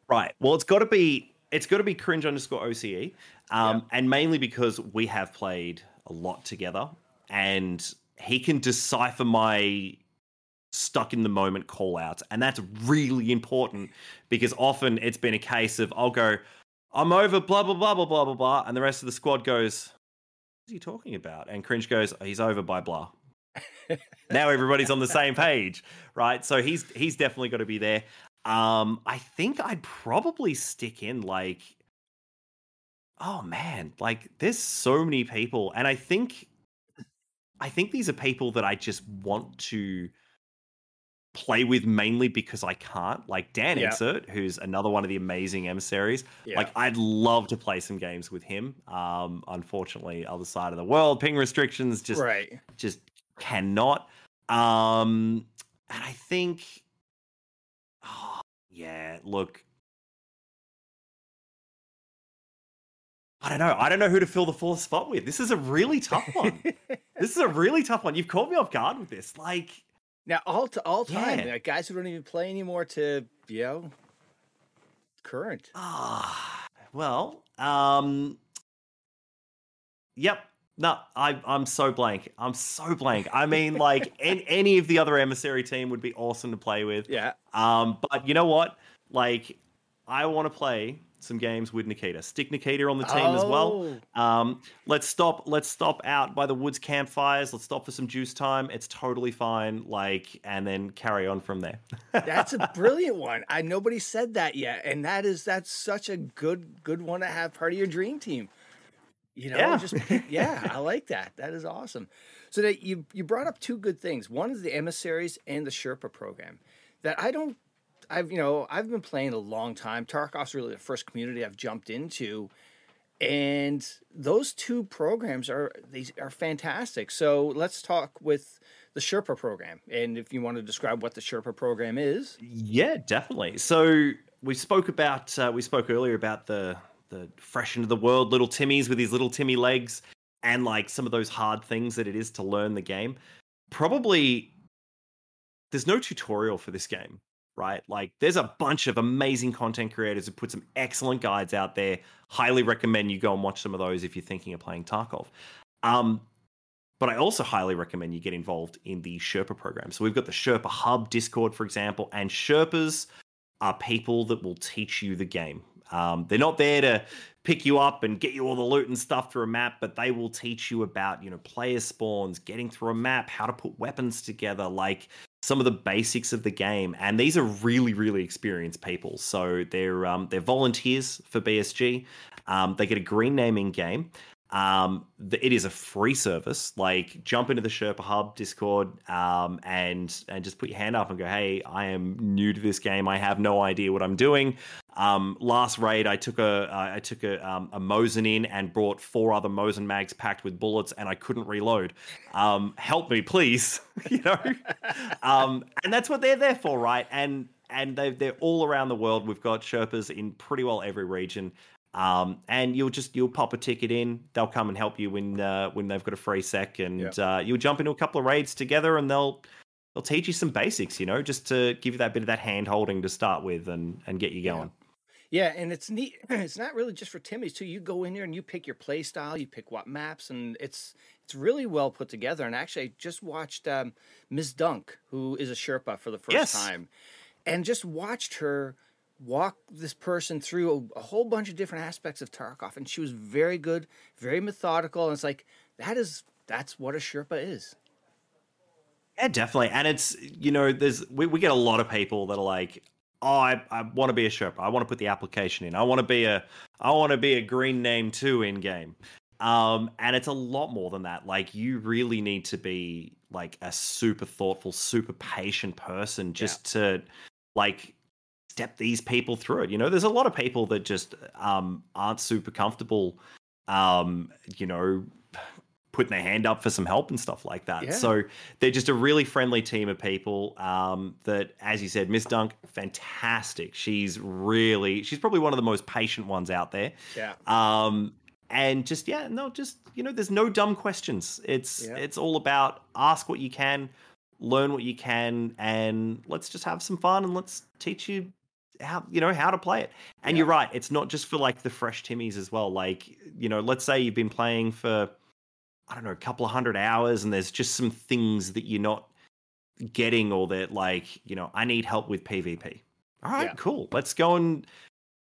Right. Well, it's got to be it's got to be cringe underscore OCE, um, and mainly because we have played a lot together, and he can decipher my stuck in the moment call outs, and that's really important because often it's been a case of I'll go, I'm over blah blah blah blah blah blah blah, and the rest of the squad goes, What's he talking about? And cringe goes, He's over by blah. Now everybody's on the same page, right? So he's he's definitely got to be there. Um, I think I'd probably stick in like, oh man, like there's so many people, and I think, I think these are people that I just want to play with mainly because I can't. Like Dan Yeah. Exert, who's another one of the amazing emissaries. Yeah. Like I'd love to play some games with him. Um, unfortunately, other side of the world, ping restrictions just right. just cannot. Um, and I think, oh, yeah, look, I don't know. I don't know who to fill the fourth spot with. This is a really tough one. this is a really tough one. You've caught me off guard with this. Like now, all to all time, Yeah. guys who don't even play anymore to you know current. Ah, well, um, yep. No, I, I'm so blank. I'm so blank. I mean, like, an, any of the other emissary team would be awesome to play with. Yeah, Um, but you know what? Like, I want to play some games with Nikita. Stick Nikita on the team as well. Oh. Um, let's stop. Let's stop out by the woods campfires. Let's stop for some juice time. It's totally fine. Like, and then carry on from there. That's a brilliant one. I nobody said that yet, and that is that's such a good good one to have part of your dream team. You know, Yeah. just yeah, I like that. That is awesome. So that you you brought up two good things. One is the emissaries and the Sherpa program. That I don't. I've you know I've been playing a long time. Tarkov's really the first community I've jumped into, and those two programs are these are fantastic. So let's talk with the Sherpa program, and if you want to describe what the Sherpa program is. Yeah, definitely. So we spoke about uh, we spoke earlier about the the fresh into the world little Timmys with his little Timmy legs and like some of those hard things that it is to learn the game. Probably there's no tutorial for this game, right? Like there's a bunch of amazing content creators who put some excellent guides out there. Highly recommend you go and watch some of those if you're thinking of playing Tarkov. Um, but I also highly recommend you get involved in the Sherpa program. So we've got the Sherpa Hub Discord, for example, and Sherpas are people that will teach you the game. Um, they're not there to pick you up and get you all the loot and stuff through a map, but they will teach you about, you know, player spawns, getting through a map, how to put weapons together, like some of the basics of the game. And these are really, really experienced people. So they're um, they're volunteers for BSG. Um, they get a green name in game. Um, the, it is a free service. Like jump into the Sherpa Hub Discord um, and and just put your hand up and go, hey, I am new to this game. I have no idea what I'm doing. Um, last raid, I took a I I took a um, a Mosin in and brought four other Mosin mags packed with bullets, and I couldn't reload. Um, help me, please. you know, um, and that's what they're there for, right? And and they they're all around the world. We've got Sherpas in pretty well every region. Um, and you'll just you'll pop a ticket in. They'll come and help you when uh, when they've got a free sec, and Yep. uh, you'll jump into a couple of raids together, and they'll they'll teach you some basics, you know, just to give you that bit of that hand holding to start with, and and get you Yeah. going. Yeah, and it's neat. It's not really just for Timmy's too. You go in there and you pick your play style, you pick what maps, and it's it's really well put together. And actually, I just watched um, Ms. Dunk, who is a Sherpa for the first Yes. time, and just watched her walk this person through a, a whole bunch of different aspects of Tarkov, and she was very good, very methodical. And it's like that is that's what a Sherpa is. Yeah, definitely. And it's you know, there's we, we get a lot of people that are like, oh, I, I want to be a Sherpa. I want to put the application in. I want to be a I want to be a green name too in game. Um, and it's a lot more than that. Like you really need to be like a super thoughtful, super patient person just to like step these people through it. You know, there's a lot of people that just um aren't super comfortable um, you know, putting their hand up for some help and stuff like that. Yeah. So they're just a really friendly team of people. Um, that, as you said, Miss Dunk, fantastic. She's really, she's probably one of the most patient ones out there. Yeah. Um, and just yeah, no, just you know, there's no dumb questions. It's Yeah. it's all about ask what you can, learn what you can, and let's just have some fun and let's teach you how you know how to play it. And Yeah. you're right, it's not just for like the fresh Timmies as well. Like you know, let's say you've been playing for I don't know a couple of hundred hours, and there's just some things that you're not getting, or that like you know, I need help with PvP. All right, Yeah. cool. Let's go and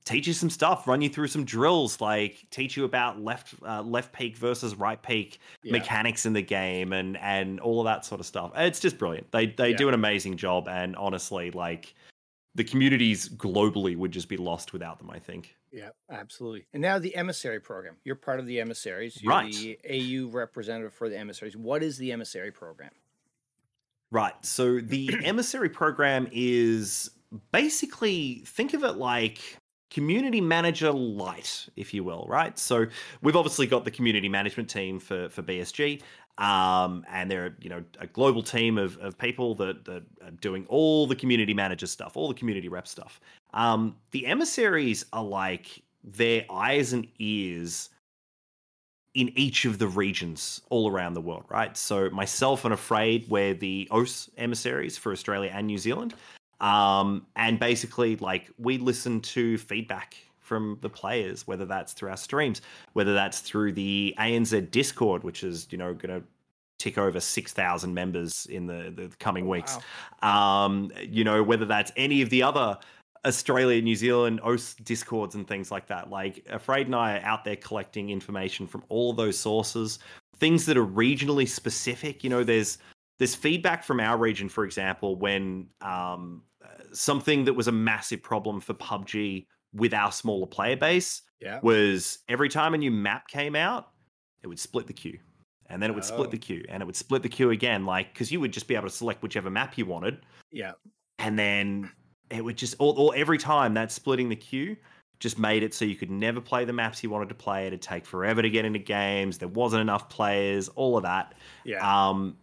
teach you some stuff, run you through some drills, like teach you about left uh, left peek versus right peek Yeah. mechanics in the game, and and all of that sort of stuff. It's just brilliant. They they Yeah. do an amazing job, and honestly, like the communities globally would just be lost without them. I think. Yeah, absolutely. And now the emissary program. You're part of the emissaries. You're Right. the AU representative for the emissaries. What is the emissary program? Right. So the emissary program is basically think of it like community manager light, if you will, right? So we've obviously got the community management team for for BSG. Um, and they're you know a global team of, of people that, that are doing all the community manager stuff, all the community rep stuff. Um, the emissaries are like their eyes and ears in each of the regions all around the world, right? So myself and Afraid, we're the OS emissaries for Australia and New Zealand. Um, and basically, like we listen to feedback from the players, whether that's through our streams, whether that's through the ANZ Discord, which is you know going to tick over six thousand members in the the coming oh, weeks. Wow. Um, you know whether that's any of the other Australia, New Zealand, OS discords and things like that. Like Afraid and I are out there collecting information from all those sources, things that are regionally specific. You know, there's there's feedback from our region, for example, when um, something that was a massive problem for PUBG with our smaller player base yeah. was every time a new map came out, it would split the queue. And then it would oh. split the queue and it would split the queue again, like, because you would just be able to select whichever map you wanted. Yeah. And then it would just, or, or every time that splitting the queue just made it so you could never play the maps you wanted to play. It'd take forever to get into games. There wasn't enough players, all of that. Yeah. Um,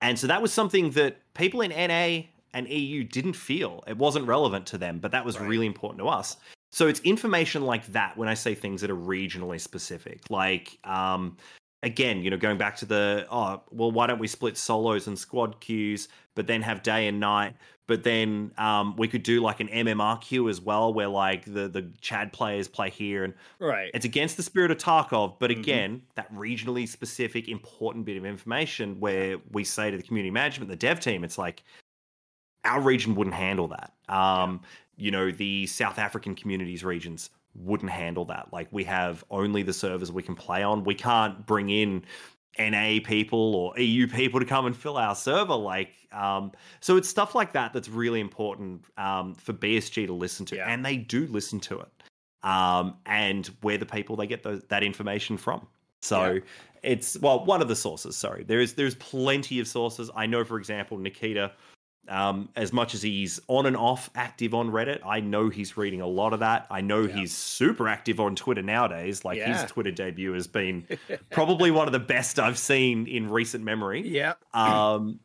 and so that was something that people in NA and EU didn't feel. It wasn't relevant to them, but that was right. really important to us. So it's information like that when I say things that are regionally specific. Like, um, again, you know, going back to the, oh, well, why don't we split solos and squad queues, but then have day and night? But then um, we could do like an MMR queue as well, where like the the Chad players play here, and right, it's against the spirit of Tarkov. But mm-hmm. again, mm-hmm. that regionally specific, important bit of information where we say to the community management, the dev team, it's like our region wouldn't handle that. Um. You know, the South African communities regions wouldn't handle that. Like we have only the servers we can play on. We can't bring in NA people or EU people to come and fill our server. Like, um, so it's stuff like that that's really important um, for BSG to listen to, yeah. and they do listen to it. Um, and where the people they get those, that information from. So yeah. it's well, one of the sources. Sorry, there is there's plenty of sources. I know, for example, Nikita um, as much as he's on and off active on Reddit, I know he's reading a lot of that. I know yeah. he's super active on Twitter nowadays. Like yeah. his Twitter debut has been probably one of the best I've seen in recent memory. Yeah. Um,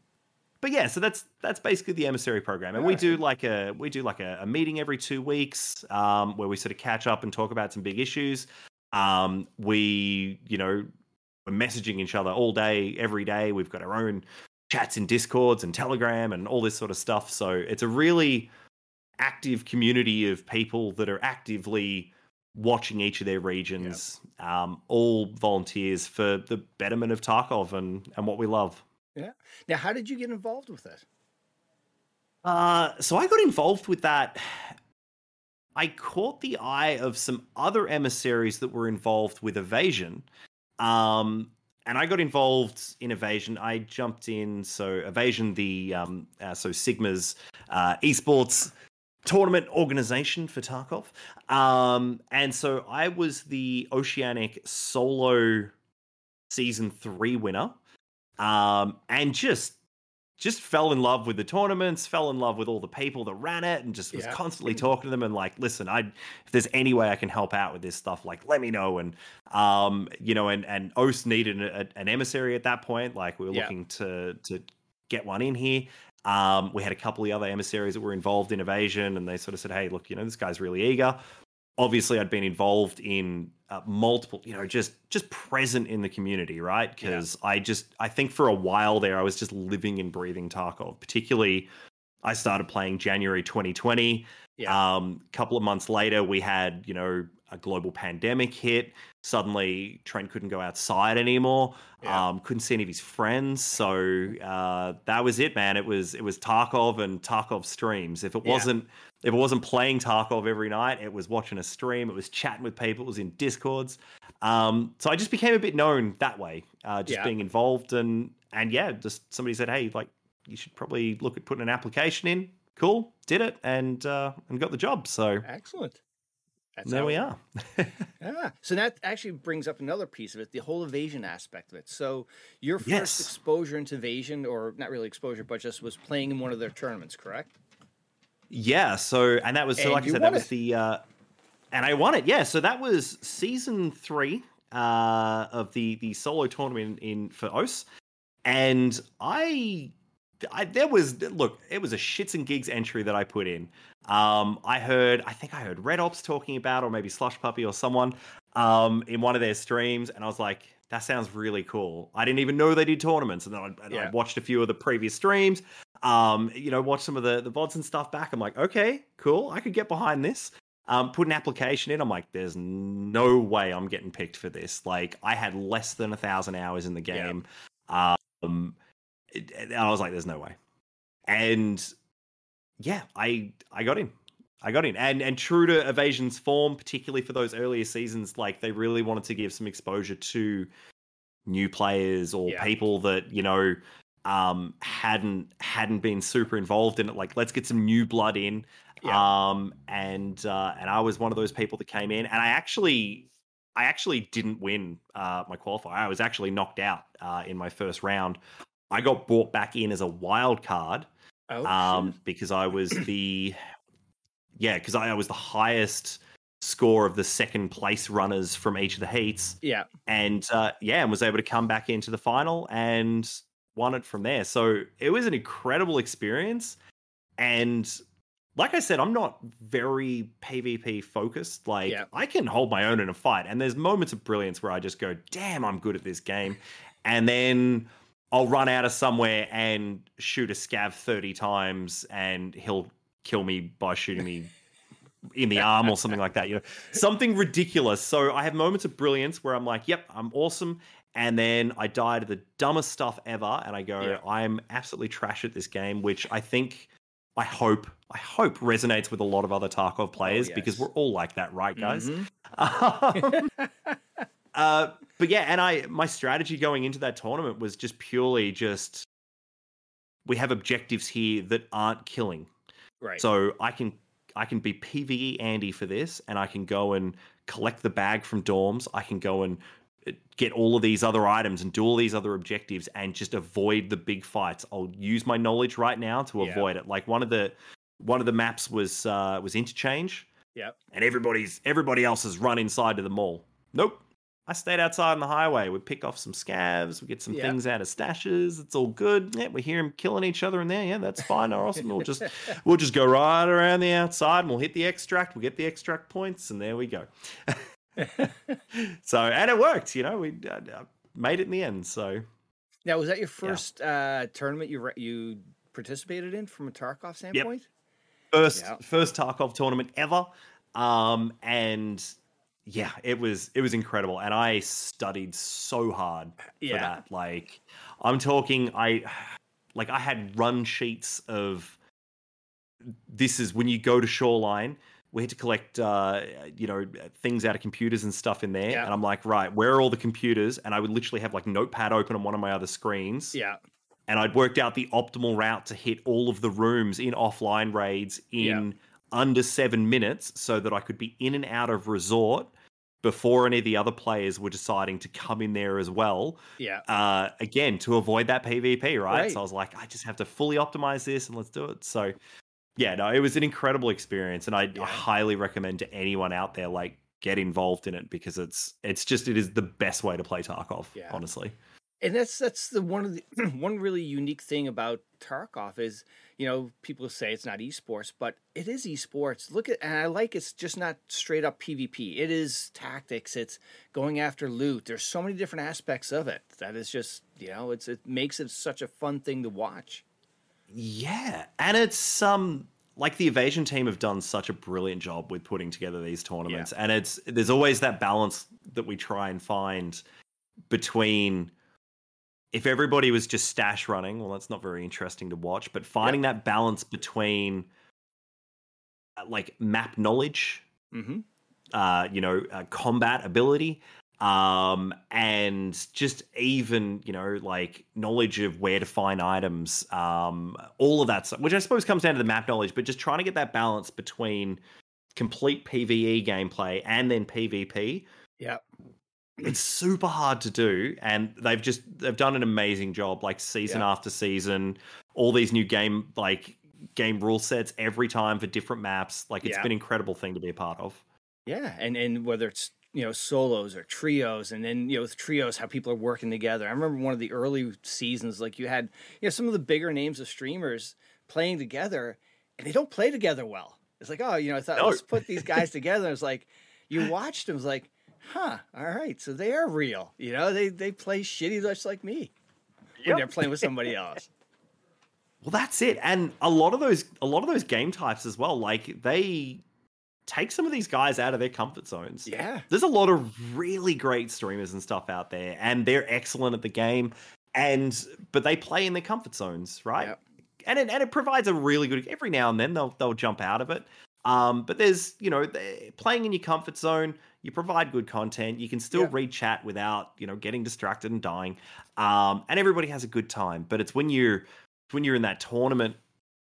but yeah, so that's that's basically the emissary program, and we do like a we do like a, a meeting every two weeks um, where we sort of catch up and talk about some big issues. Um, we you know we're messaging each other all day, every day. We've got our own chats in discords and telegram and all this sort of stuff. So it's a really active community of people that are actively watching each of their regions yep. um, all volunteers for the betterment of tarkov and and what we love. Yeah. Now how did you get involved with it? Uh, so i got involved with that. I caught the eye of some other emissaries that were involved with evasion. Um, and I got involved in Evasion. I jumped in. So Evasion, the um, uh, so Sigma's uh, esports tournament organization for Tarkov, um, and so I was the Oceanic solo season three winner, um, and just just fell in love with the tournaments, fell in love with all the people that ran it, and just was yeah. constantly talking to them and like, listen, I if there's any way I can help out with this stuff, like let me know. And um, you know, and and OS needed a, an emissary at that point. Like we were yeah. looking to to get one in here. Um, we had a couple of other emissaries that were involved in evasion, and they sort of said, "Hey, look, you know, this guy's really eager." Obviously, I'd been involved in uh, multiple, you know, just just present in the community, right? Because yeah. I just I think for a while there, I was just living and breathing Tarkov. Particularly, I started playing January 2020. Yeah. Um, a couple of months later, we had you know a global pandemic hit. Suddenly, Trent couldn't go outside anymore. Yeah. Um, couldn't see any of his friends. So uh, that was it, man. It was it was Tarkov and Tarkov streams. If it yeah. wasn't if it wasn't playing Tarkov every night, it was watching a stream. It was chatting with people. It was in discords. Um, so I just became a bit known that way, uh, just yeah. being involved and and yeah, just somebody said, hey, like you should probably look at putting an application in. Cool, did it and uh, and got the job. So excellent. That's there we are. yeah. So that actually brings up another piece of it, the whole evasion aspect of it. So your first yes. exposure into evasion, or not really exposure, but just was playing in one of their tournaments, correct? Yeah. So, and that was so, and like I said, that it. was the, uh, and I won it. Yeah. So that was season three uh, of the the solo tournament in, in for OS, and I I, there was look, it was a shits and gigs entry that I put in. Um, I heard, I think I heard Red Ops talking about, or maybe Slush Puppy or someone. um, in one of their streams, and I was like, that sounds really cool. I didn't even know they did tournaments, and then I, Yeah. I watched a few of the previous streams. Um, you know, watched some of the the vods and stuff back. I'm like, okay, cool. I could get behind this. Um, put an application in. I'm like, there's no way I'm getting picked for this. Like, I had less than a thousand hours in the Yeah. game. Um, it- and I was like, there's no way. And yeah, I I got in. I got in. And and true to Evasion's form, particularly for those earlier seasons, like they really wanted to give some exposure to new players or Yeah. people that, you know, um hadn't hadn't been super involved in it. Like let's get some new blood in. Yeah. Um and uh and I was one of those people that came in and I actually I actually didn't win uh my qualifier. I was actually knocked out uh in my first round. I got brought back in as a wild card Oh, um, because I was the yeah, because I, was the highest score of the second place runners from each of the heats, yeah, and uh, yeah, and was able to come back into the final and won it from there. So it was an incredible experience, and like I said, I'm not very PvP focused. Like Yeah. I can hold my own in a fight, and there's moments of brilliance where I just go, "Damn, I'm good at this game," and then I'll run out of somewhere and shoot a scav 30 times, and he'll kill me by shooting me in the arm or something like that. You know, something ridiculous. So I have moments of brilliance where I'm like, "Yep, I'm awesome." And then I die to the dumbest stuff ever, and I go, Yeah. I'm absolutely trash at this game, which I think, I hope, I hope resonates with a lot of other Tarkov players because Oh, yes. we're all like that, right, guys? Mhm. Um, uh, but yeah, and I my strategy going into that tournament was just purely just we have objectives here that aren't killing. Right. So I can I can be PVE Andy for this, and I can go and collect the bag from dorms. I can go and uh, get all of these other items and do all these other objectives and just avoid the big fights. I'll use my knowledge right now to Yeah. avoid it. Like one of the one of the maps was uh, was interchange, Yeah. and everybody's everybody else has run inside to the mall. Nope. I stayed outside on the highway. We pick off some scavs. We get some Yeah. things out of stashes. It's all good. Yeah, we hear them killing each other in there. Yeah, that's fine. Awesome. We'll just we'll just go right around the outside and we'll hit the extract. We'll get the extract points, and there we go. so and it worked. You know, we uh, uh, made it in the end. So now, was that your first uh, tournament you re- you participated in from a Tarkov standpoint? first Yeah. first Tarkov tournament ever. Um, and yeah, it was it was incredible, and I studied so hard for Yeah. that. Like, I'm talking, I like I had run sheets of this is when you go to Shoreline. We had to collect, uh, you know, things out of computers and stuff in there. Yeah. And I'm like, right, where are all the computers? And I would literally have like Notepad open on one of my other screens Yeah. and I'd worked out the optimal route to hit all of the rooms in offline raids in under seven minutes so that I could be in and out of resort before any of the other players were deciding to come in there as well. Yeah. Uh, again, to avoid that PvP, right? Right. So I was like, I just have to fully optimize this and let's do it. So, yeah, no, it was an incredible experience, and I, Yeah. I highly recommend to anyone out there like get involved in it because it's it's just it is the best way to play Tarkov. Yeah. Honestly, And that's that's the one of the one really unique thing about Tarkov is you know people say it's not esports, but it is esports. Look at and I like it's just not straight up PvP. It is tactics. It's going after loot. There's so many different aspects of it that is just you know it's it makes it such a fun thing to watch. Yeah, and it's um like the evasion team have done such a brilliant job with putting together these tournaments, and it's there's always that balance that we try and find between if everybody was just stash running, well, that's not very interesting to watch, but finding that balance between uh, like map knowledge Mm-hmm. uh, you know, uh, combat ability, um, and just even, you know, like knowledge of where to find items, um, all of that stuff, which I suppose comes down to the map knowledge, but just trying to get that balance between complete PvE gameplay and then PvP. Yeah. It's super hard to do, and they've just they've done an amazing job, like season Yeah. after season, all these new game like game rule sets every time for different maps. Like it's Yeah. been an incredible thing to be a part of. Yeah, and and whether it's you know solos or trios, and then you know with trios how people are working together. I remember one of the early seasons, like you had you know some of the bigger names of streamers playing together, and they don't play together well. It's like oh you know I thought No. let's put these guys together. It's like you watched them, it's like Huh. All right. So they are real. You know, they they play shitty just like me when they're playing with somebody else. Well, that's it. And a lot of those a lot of those game types as well, like they take some of these guys out of their comfort zones. Yeah. There's a lot of really great streamers and stuff out there and they're excellent at the game and but they play in their comfort zones, right? Yep. And it, and it provides a really good every now and then they'll they'll jump out of it. Um, but there's, you know, playing in your comfort zone, you provide good content. You can still Yeah. read chat without, you know, getting distracted and dying. Um, and everybody has a good time. But it's when you're when you're in that tournament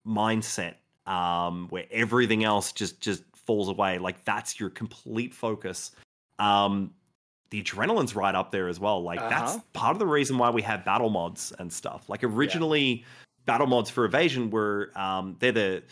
mindset um, where everything else just just falls away. Like that's your complete focus. Um, the adrenaline's right up there as well. Like that's Uh-huh. part of the reason why we have battle mods and stuff. Like originally, battle mods for evasion were um, they're the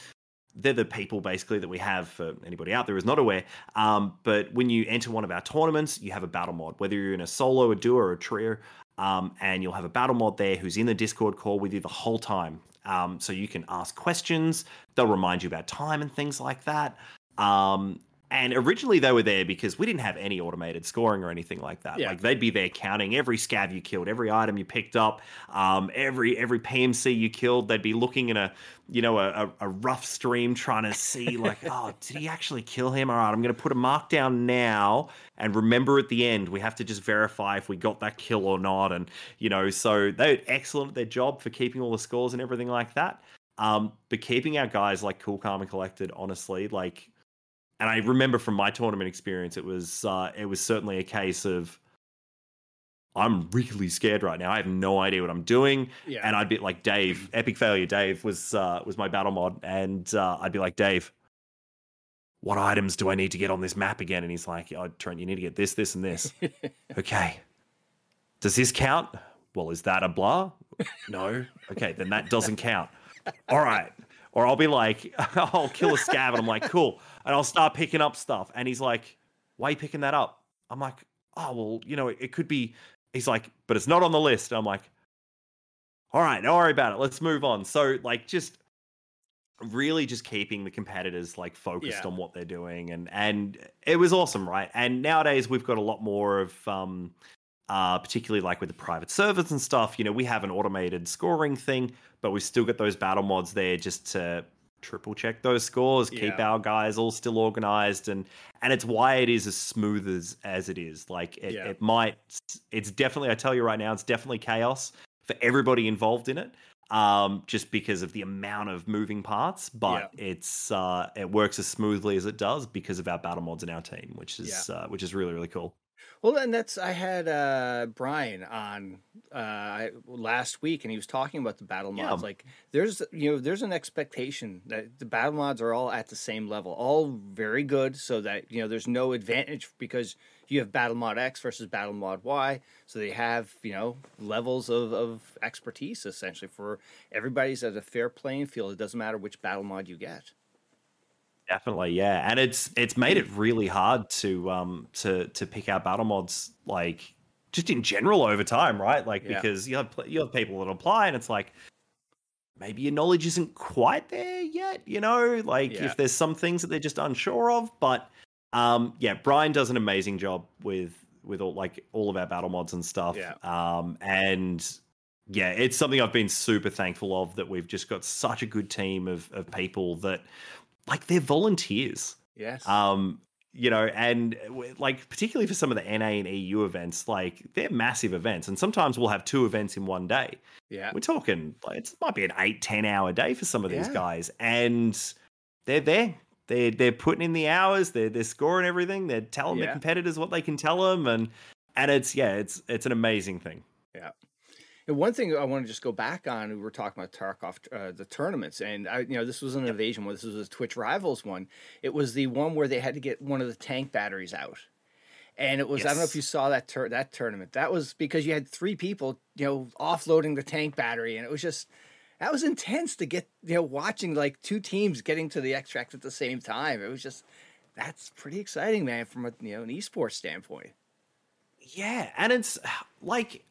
they're the people basically that we have for anybody out there who's not aware. Um, but when you enter one of our tournaments, you have a battle mod, whether you're in a solo, a duo, or a trio, um, and you'll have a battle mod there who's in the Discord call with you the whole time. Um, so you can ask questions. They'll remind you about time and things like that. Um, and originally they were there because we didn't have any automated scoring or anything like that. Yeah. Like they'd be there counting every scav you killed, every item you picked up, um, every every PMC you killed. They'd be looking in a you know a, a, rough stream trying to see like, oh, did he actually kill him? All right, I'm going to put a mark down now and remember at the end we have to just verify if we got that kill or not. And you know, so they're excellent at their job for keeping all the scores and everything like that. Um, but keeping our guys like cool, calm, and collected, honestly, like and I remember from my tournament experience, it was uh, it was certainly a case of I'm really scared right now. I have no idea what I'm doing, Yeah. and I'd be like Dave, Epic Failure. Dave was uh, was my battle mod, and uh, I'd be like Dave. What items do I need to get on this map again? And he's like, "Oh, Trent, you need to get this, this, and this." okay. Does this count? Well, is that a blah? No. Okay, then that doesn't count. All right. Or I'll be like, I'll kill a scav, and I'm like, cool. And I'll start picking up stuff. And he's like, why are you picking that up? I'm like, oh, well, you know, it, it could be. He's like, but it's not on the list. I'm like, all right, don't worry about it. Let's move on. So, like, just really just keeping the competitors like focused Yeah. on what they're doing and and it was awesome right and nowadays we've got a lot more of um uh particularly like with the private servers and stuff you know we have an automated scoring thing but we've still got those battle mods there just to triple check those scores keep our guys all still organized and and it's why it is as smooth as as it is like it, Yeah. it might it's definitely i tell you right now it's definitely chaos for everybody involved in it um, just because of the amount of moving parts. But it's uh, it works as smoothly as it does because of our battle mods in our team, which is uh, which is really really cool. Well, and that's I had uh, Brian on uh, last week, and he was talking about the battle Yeah. mods. Like, there's you know, there's an expectation that the battle mods are all at the same level, all very good, so that you know, there's no advantage because you have battle mod X versus battle mod Y, so they have you know levels of, of expertise essentially for everybody's at a fair playing field. It doesn't matter which battle mod you get. Definitely, yeah, and it's it's made it really hard to um to to pick out battle mods like just in general over time, right? Like Yeah. because you have you have people that apply, and it's like maybe your knowledge isn't quite there yet, you know. Like Yeah. if there's some things that they're just unsure of, but um yeah, Brian does an amazing job with with all like all of our battle mods and stuff. Yeah. Um and yeah, it's something I've been super thankful of that we've just got such a good team of of people that like they're volunteers. Yes. Um, you know, and like particularly for some of the NA and EU events, like they're massive events, and sometimes we'll have two events in one day. yeah. We're talking like it might be an eight, 10 hour day for some of these Yeah. guys, and they're there. They're they're putting in the hours. They're they're scoring everything. They're telling the competitors what they can tell them, and and it's yeah, it's it's an amazing thing. And one thing I want to just go back on, we were talking about Tarkov, uh, the tournaments, and I, you know, this was an Evasion one. This was a Twitch Rivals one. It was the one where they had to get one of the tank batteries out, and it was I don't know if you saw that tur- that tournament. That was because you had three people, you know, offloading the tank battery, and it was just that was intense to get, you know, watching like two teams getting to the extract at the same time. It was just that's pretty exciting, man, from a you know an esports standpoint. Yeah, and it's like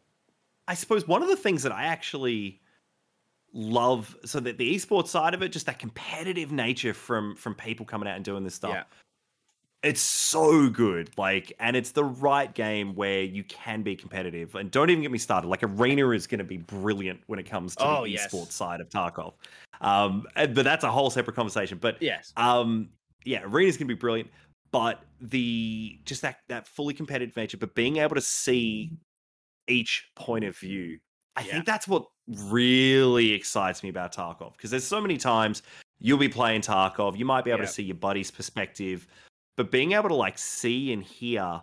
I suppose one of the things that I actually love so that the esports side of it, just that competitive nature from from people coming out and doing this stuff. Yeah. It's so good. Like, and it's the right game where you can be competitive. And don't even get me started. Like, Arena is going to be brilliant when it comes to Oh, the yes. esports side of Tarkov. Um, and- but that's a whole separate conversation. But Yes. um, yeah, Arena's gonna be brilliant, but the just that that fully competitive nature, but being able to see each point of view, I Yeah. think that's what really excites me about Tarkov because there's so many times you'll be playing Tarkov, you might be able to see your buddy's perspective, but being able to like see and hear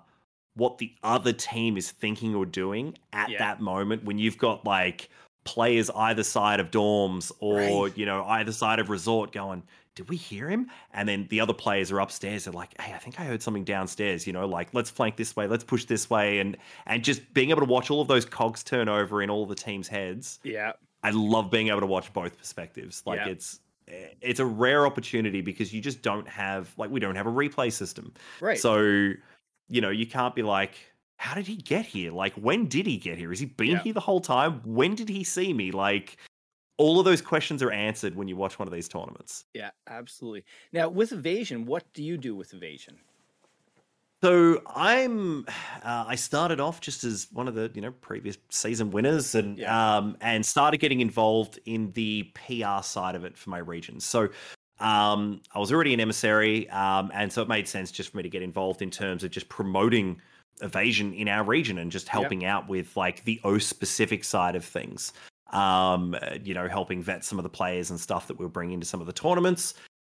what the other team is thinking or doing at that moment when you've got like players either side of dorms or Right. you know either side of resort going did we hear him and then the other players are upstairs they're like hey i think i heard something downstairs you know like let's flank this way let's push this way and and just being able to watch all of those cogs turn over in all the teams heads Yeah. i love being able to watch both perspectives like Yeah. it's eh, it's a rare opportunity because you just don't have like we don't have a replay system Right. so, you know, you can't be like, how did he get here? Like, when did he get here? Has he been Yeah. here the whole time? When did he see me? Like, all of those questions are answered when you watch one of these tournaments. yeah, absolutely. Now, with evasion, what do you do with evasion? So I'm, uh, I started off just as one of the you know previous season winners, and Yeah. um, and started getting involved in the PR side of it for my region. So um, I was already an emissary, um, and so it made sense just for me to get involved in terms of just promoting evasion in our region and just helping out with like the O specific side of things. Um, uh, you know, helping vet some of the players and stuff that we'll bring into some of the tournaments.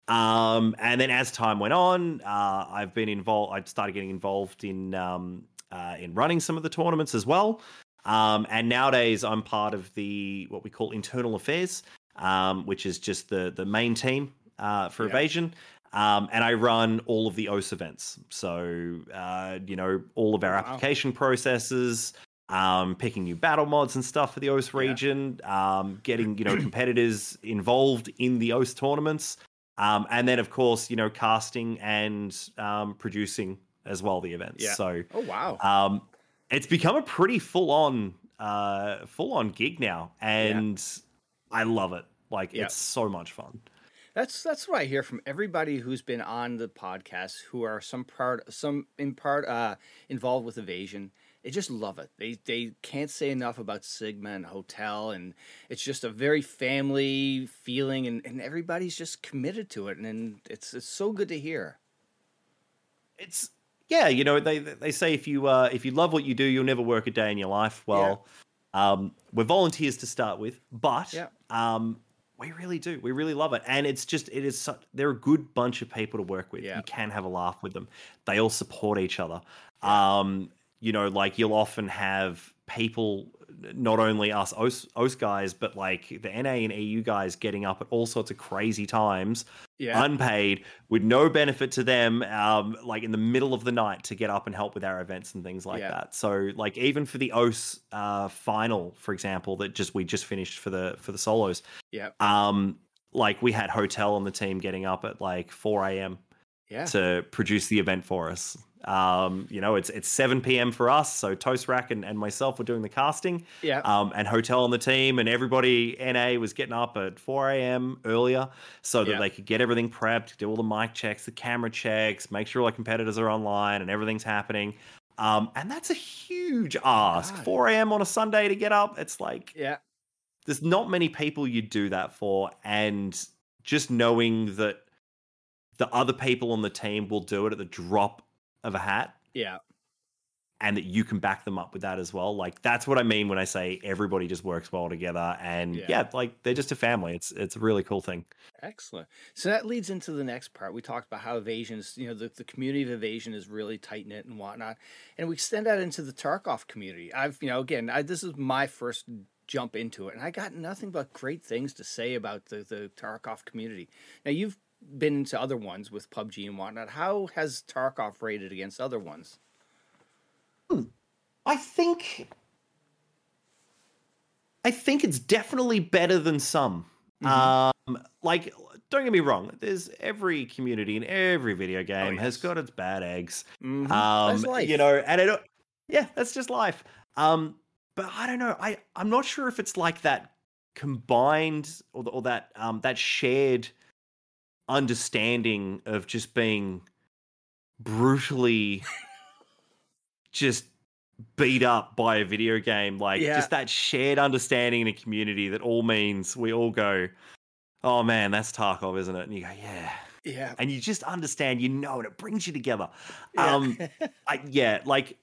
Um, and then as time went on, uh, I've been involved. I started getting involved in um, uh, in running some of the tournaments as well. Um, and nowadays, I'm part of the what we call internal affairs, um, which is just the the main team uh, for Yeah. evasion. Um, and I run all of the OS events. So uh, you know all of our Wow. application processes, um, picking new battle mods and stuff for the OS Yeah. region, um, getting you know competitors involved in the OS tournaments, um, and then of course you know casting and um, producing as well the events. Yeah. So Oh, wow. um, it's become a pretty full on uh, full on gig now, and I love it. Like Yeah. it's so much fun. That's that's what I hear from everybody who's been on the podcast who are some part some in part uh involved with evasion. They just love it. They they can't say enough about Sigma and Hotel and it's just a very family feeling and, and everybody's just committed to it and, and it's it's so good to hear. it's yeah you know they they say if you uh if you love what you do you'll never work a day in your life well um we're volunteers to start with but Yeah. um we really do we really love it and it's just it is such they're a good bunch of people to work with Yeah. you can have a laugh with them they all support each other um you know like you'll often have people not only us OS, OS guys but like the NA and EU guys getting up at all sorts of crazy times Yeah. unpaid with no benefit to them um like in the middle of the night to get up and help with our events and things like Yeah. that so like even for the os uh final for example that just we just finished for the for the solos yeah. um like we had hotel on the team getting up at like 4 a.m Yeah. to produce the event for us um you know it's it's 7 p.m for us so toast rack and, and myself were doing the casting Yeah. um, and hotel on the team, and everybody NA was getting up at 4 a.m. earlier so that Yeah. they could get everything prepped, do all the mic checks, the camera checks, make sure all the competitors are online and everything's happening. Um, and that's a huge ask. God. 4 a.m. on a Sunday to get up, it's like yeah. there's not many people you do that for, and just knowing that the other people on the team will do it at the drop of a hat Yeah. and that you can back them up with that as well. Like that's what I mean when I say everybody just works well together and Yeah. yeah, like they're just a family. It's it's a really cool thing. Excellent. So that leads into the next part. We talked about how evasions, you know, the, the community of evasion is really tight knit and whatnot. And we extend that into the Tarkov community. I've, you know, again, I, this is my first jump into it, and I got nothing but great things to say about the, the Tarkov community. Now, you've been to other ones with PUBG and whatnot. How has Tarkov rated against other ones? I think I think it's definitely better than some. Um like don't get me wrong, there's every community in every video game has yes. got its bad eggs. Mhm. Um, That's life. you know, and it, yeah, that's just life. Um, but I don't know. I I'm not sure if it's like that combined or the, or that um that shared understanding of just being brutally just beat up by a video game. Like Yeah. just that shared understanding in a community that all means we all go, oh man, that's Tarkov, isn't it? And you go, yeah. Yeah. And you just understand, you know, and it brings you together. Yeah. Um, I, yeah, like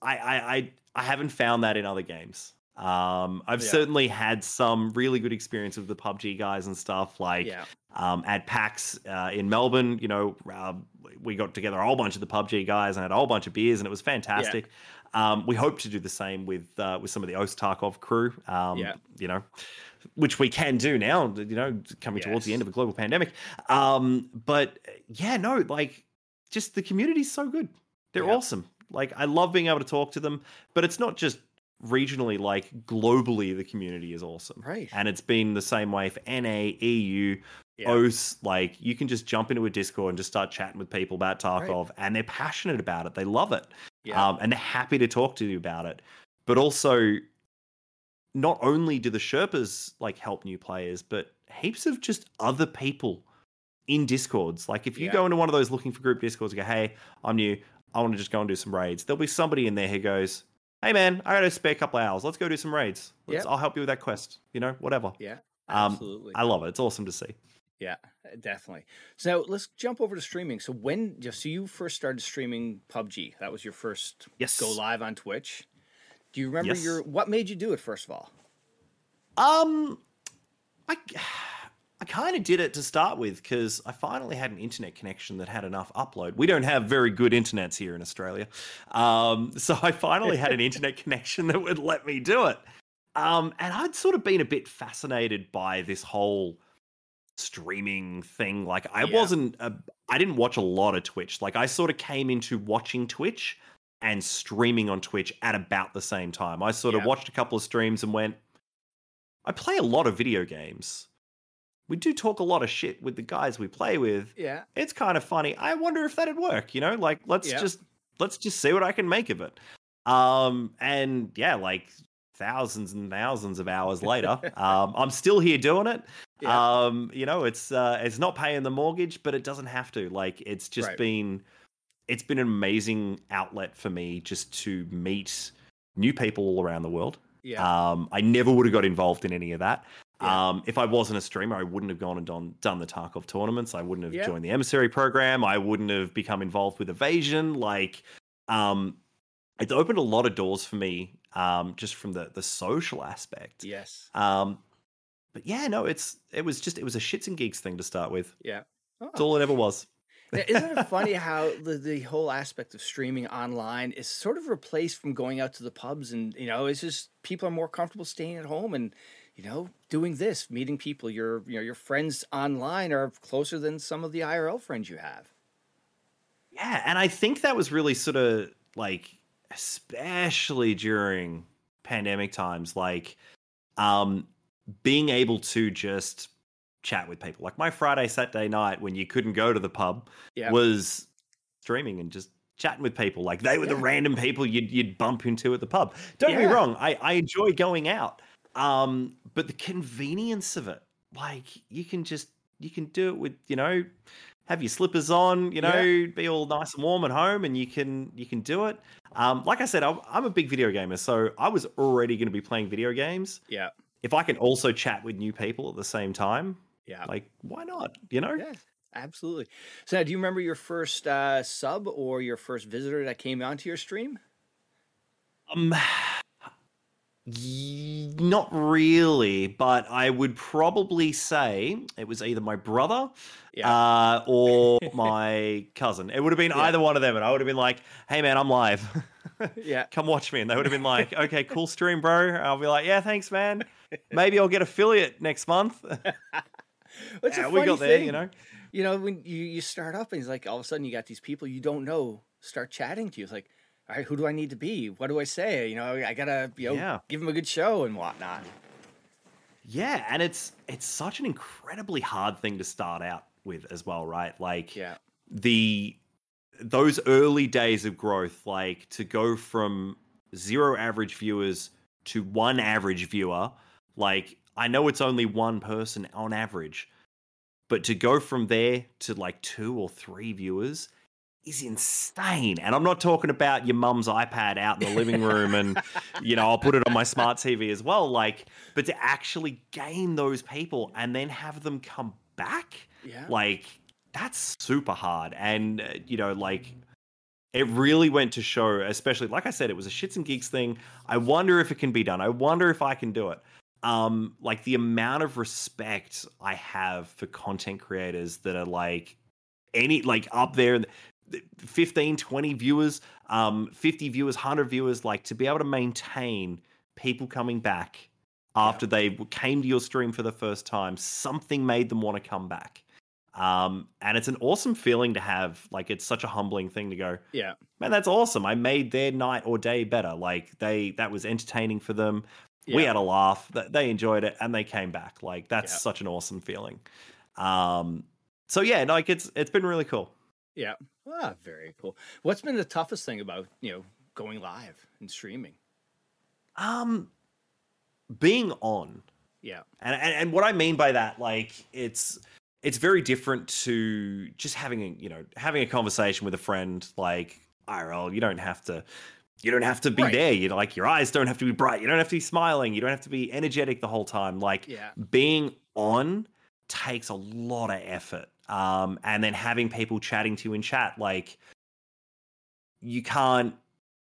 I, I, I, I haven't found that in other games. Um, I've Yeah. certainly had some really good experience with the PUBG guys and stuff. Like yeah. um, at PAX uh, in Melbourne, you know, uh, we got together a whole bunch of the PUBG guys and had a whole bunch of beers, and it was fantastic. Um, we hope to do the same with uh, with some of the Ostarkov crew. Um, Yeah. you know, which we can do now. You know, coming towards the end of a global pandemic. Um, but yeah, no, like just the community's so good. They're Yeah. awesome. Like I love being able to talk to them, but it's not just regionally like globally the community is awesome Right. and it's been the same way for NA, EU, Yeah. OS. Like you can just jump into a Discord and just start chatting with people about Tarkov, and they're passionate about it. They love it, Yeah. um, and they're happy to talk to you about it. But also, not only do the Sherpas like help new players, but heaps of just other people in Discords. Like if you Yeah. go into one of those looking for group Discords, and go, "Hey, I'm new. I want to just go and do some raids." There'll be somebody in there who goes, "Hey, man, I got a spare a couple hours. Let's go do some raids. Let's, Yeah. I'll help you with that quest. You know, whatever." yeah. Um, Absolutely. I love it. It's awesome to see. Yeah, definitely. So let's jump over to streaming. So when just so you first started streaming PUBG, that was your first Yes. go live on Twitch. Do you remember Yes. your what made you do it first of all? Um, I, I kind of did it to start with because I finally had an internet connection that had enough upload. We don't have very good internets here in Australia, um, so I finally had an internet connection that would let me do it. Um, and I'd sort of been a bit fascinated by this whole streaming thing. Like I Yeah. wasn't, a, I didn't watch a lot of Twitch. Like I sort of came into watching Twitch and streaming on Twitch at about the same time. I sort Yeah. of watched a couple of streams and went, I play a lot of video games. We do talk a lot of shit with the guys we play with. Yeah. It's kind of funny. I wonder if that'd work, you know? Like let's Yeah. just let's just see what I can make of it. Um and yeah, like thousands and thousands of hours later, um I'm still here doing it. Yeah. Um you know, it's uh it's not paying the mortgage, but it doesn't have to. Like it's just Right. been it's been an amazing outlet for me just to meet new people all around the world. Yeah. Um, I never would have got involved in any of that. Yeah. Um, if I wasn't a streamer, I wouldn't have gone and done, done the Tarkov tournaments. I wouldn't have Yeah. joined the emissary program. I wouldn't have become involved with evasion. Like, um, it's opened a lot of doors for me, um, just from the the social aspect. yes. Um, but yeah, no, it's it was just it was a shits and geeks thing to start with. Yeah. it's all it ever was. Now, Isn't it funny how the, the whole aspect of streaming online is sort of replaced from going out to the pubs and you know it's just people are more comfortable staying at home and you know doing this meeting people your you know your friends online are closer than some of the IRL friends you have. Yeah, and I think that was really sort of like especially during pandemic times like um being able to just chat with people. Like my Friday Saturday night when you couldn't go to the pub Yeah. was streaming and just chatting with people. Like they were the random people you'd you'd bump into at the pub. Don't get me wrong, I I enjoy going out. Um but the convenience of it. Like you can just you can do it with, you know, have your slippers on, you know, Yeah. be all nice and warm at home, and you can you can do it. Um, like I said, I'm, I'm a big video gamer, so I was already going to be playing video games. Yeah. If I can also chat with new people at the same time, Yeah. like why not? You know? Yeah, absolutely. So, now, do you remember your first uh, sub or your first visitor that came onto your stream? Um, not really, but I would probably say it was either my brother Yeah. uh, or my cousin. It would have been Yeah. either one of them, and I would have been like, "Hey, man, I'm live." yeah. come watch me. And they would have been like, okay, cool stream, bro. I'll be like, yeah, thanks, man. Maybe I'll get affiliate next month. It's Yeah, a we funny got there, you know. You know, when you, you start up and it's like all of a sudden you got these people you don't know start chatting to you. It's like, all right, who do I need to be? What do I say? You know, I gotta you know Yeah. give them a good show and whatnot. Yeah, and it's it's such an incredibly hard thing to start out with as well, right? Like Yeah. the those early days of growth, like to go from zero average viewers to one average viewer, like I know it's only one person on average, but to go from there to like two or three viewers is insane. And I'm not talking about your mum's iPad out in the living room and, you know, I'll put it on my smart TV as well. Like, but to actually gain those people and then have them come back, Yeah. like, that's super hard. And, uh, you know, like, it really went to show, especially, like I said, it was a shits and geeks thing. I wonder if it can be done. I wonder if I can do it. Um, like the amount of respect I have for content creators that are like any like up there 15 20 viewers um 50 viewers 100 viewers like to be able to maintain people coming back after they came to your stream for the first time something made them want to come back. Um and it's an awesome feeling to have like it's such a humbling thing to go Yeah. man that's awesome. I made their night or day better. Like they that was entertaining for them. We had a laugh. Th- they enjoyed it and they came back. Like that's Yeah. such an awesome feeling. Um so yeah like it's it's been really cool Yeah. Ah, very cool. What's been the toughest thing about, you know, going live and streaming? um being on Yeah. and, and and what i mean by that like it's it's very different to just having a you know having a conversation with a friend like irl you don't have to you don't have to be Right. there you know, like your eyes don't have to be bright you don't have to be smiling you don't have to be energetic the whole time like Yeah. being on takes a lot of effort um and then having people chatting to you in chat like you can't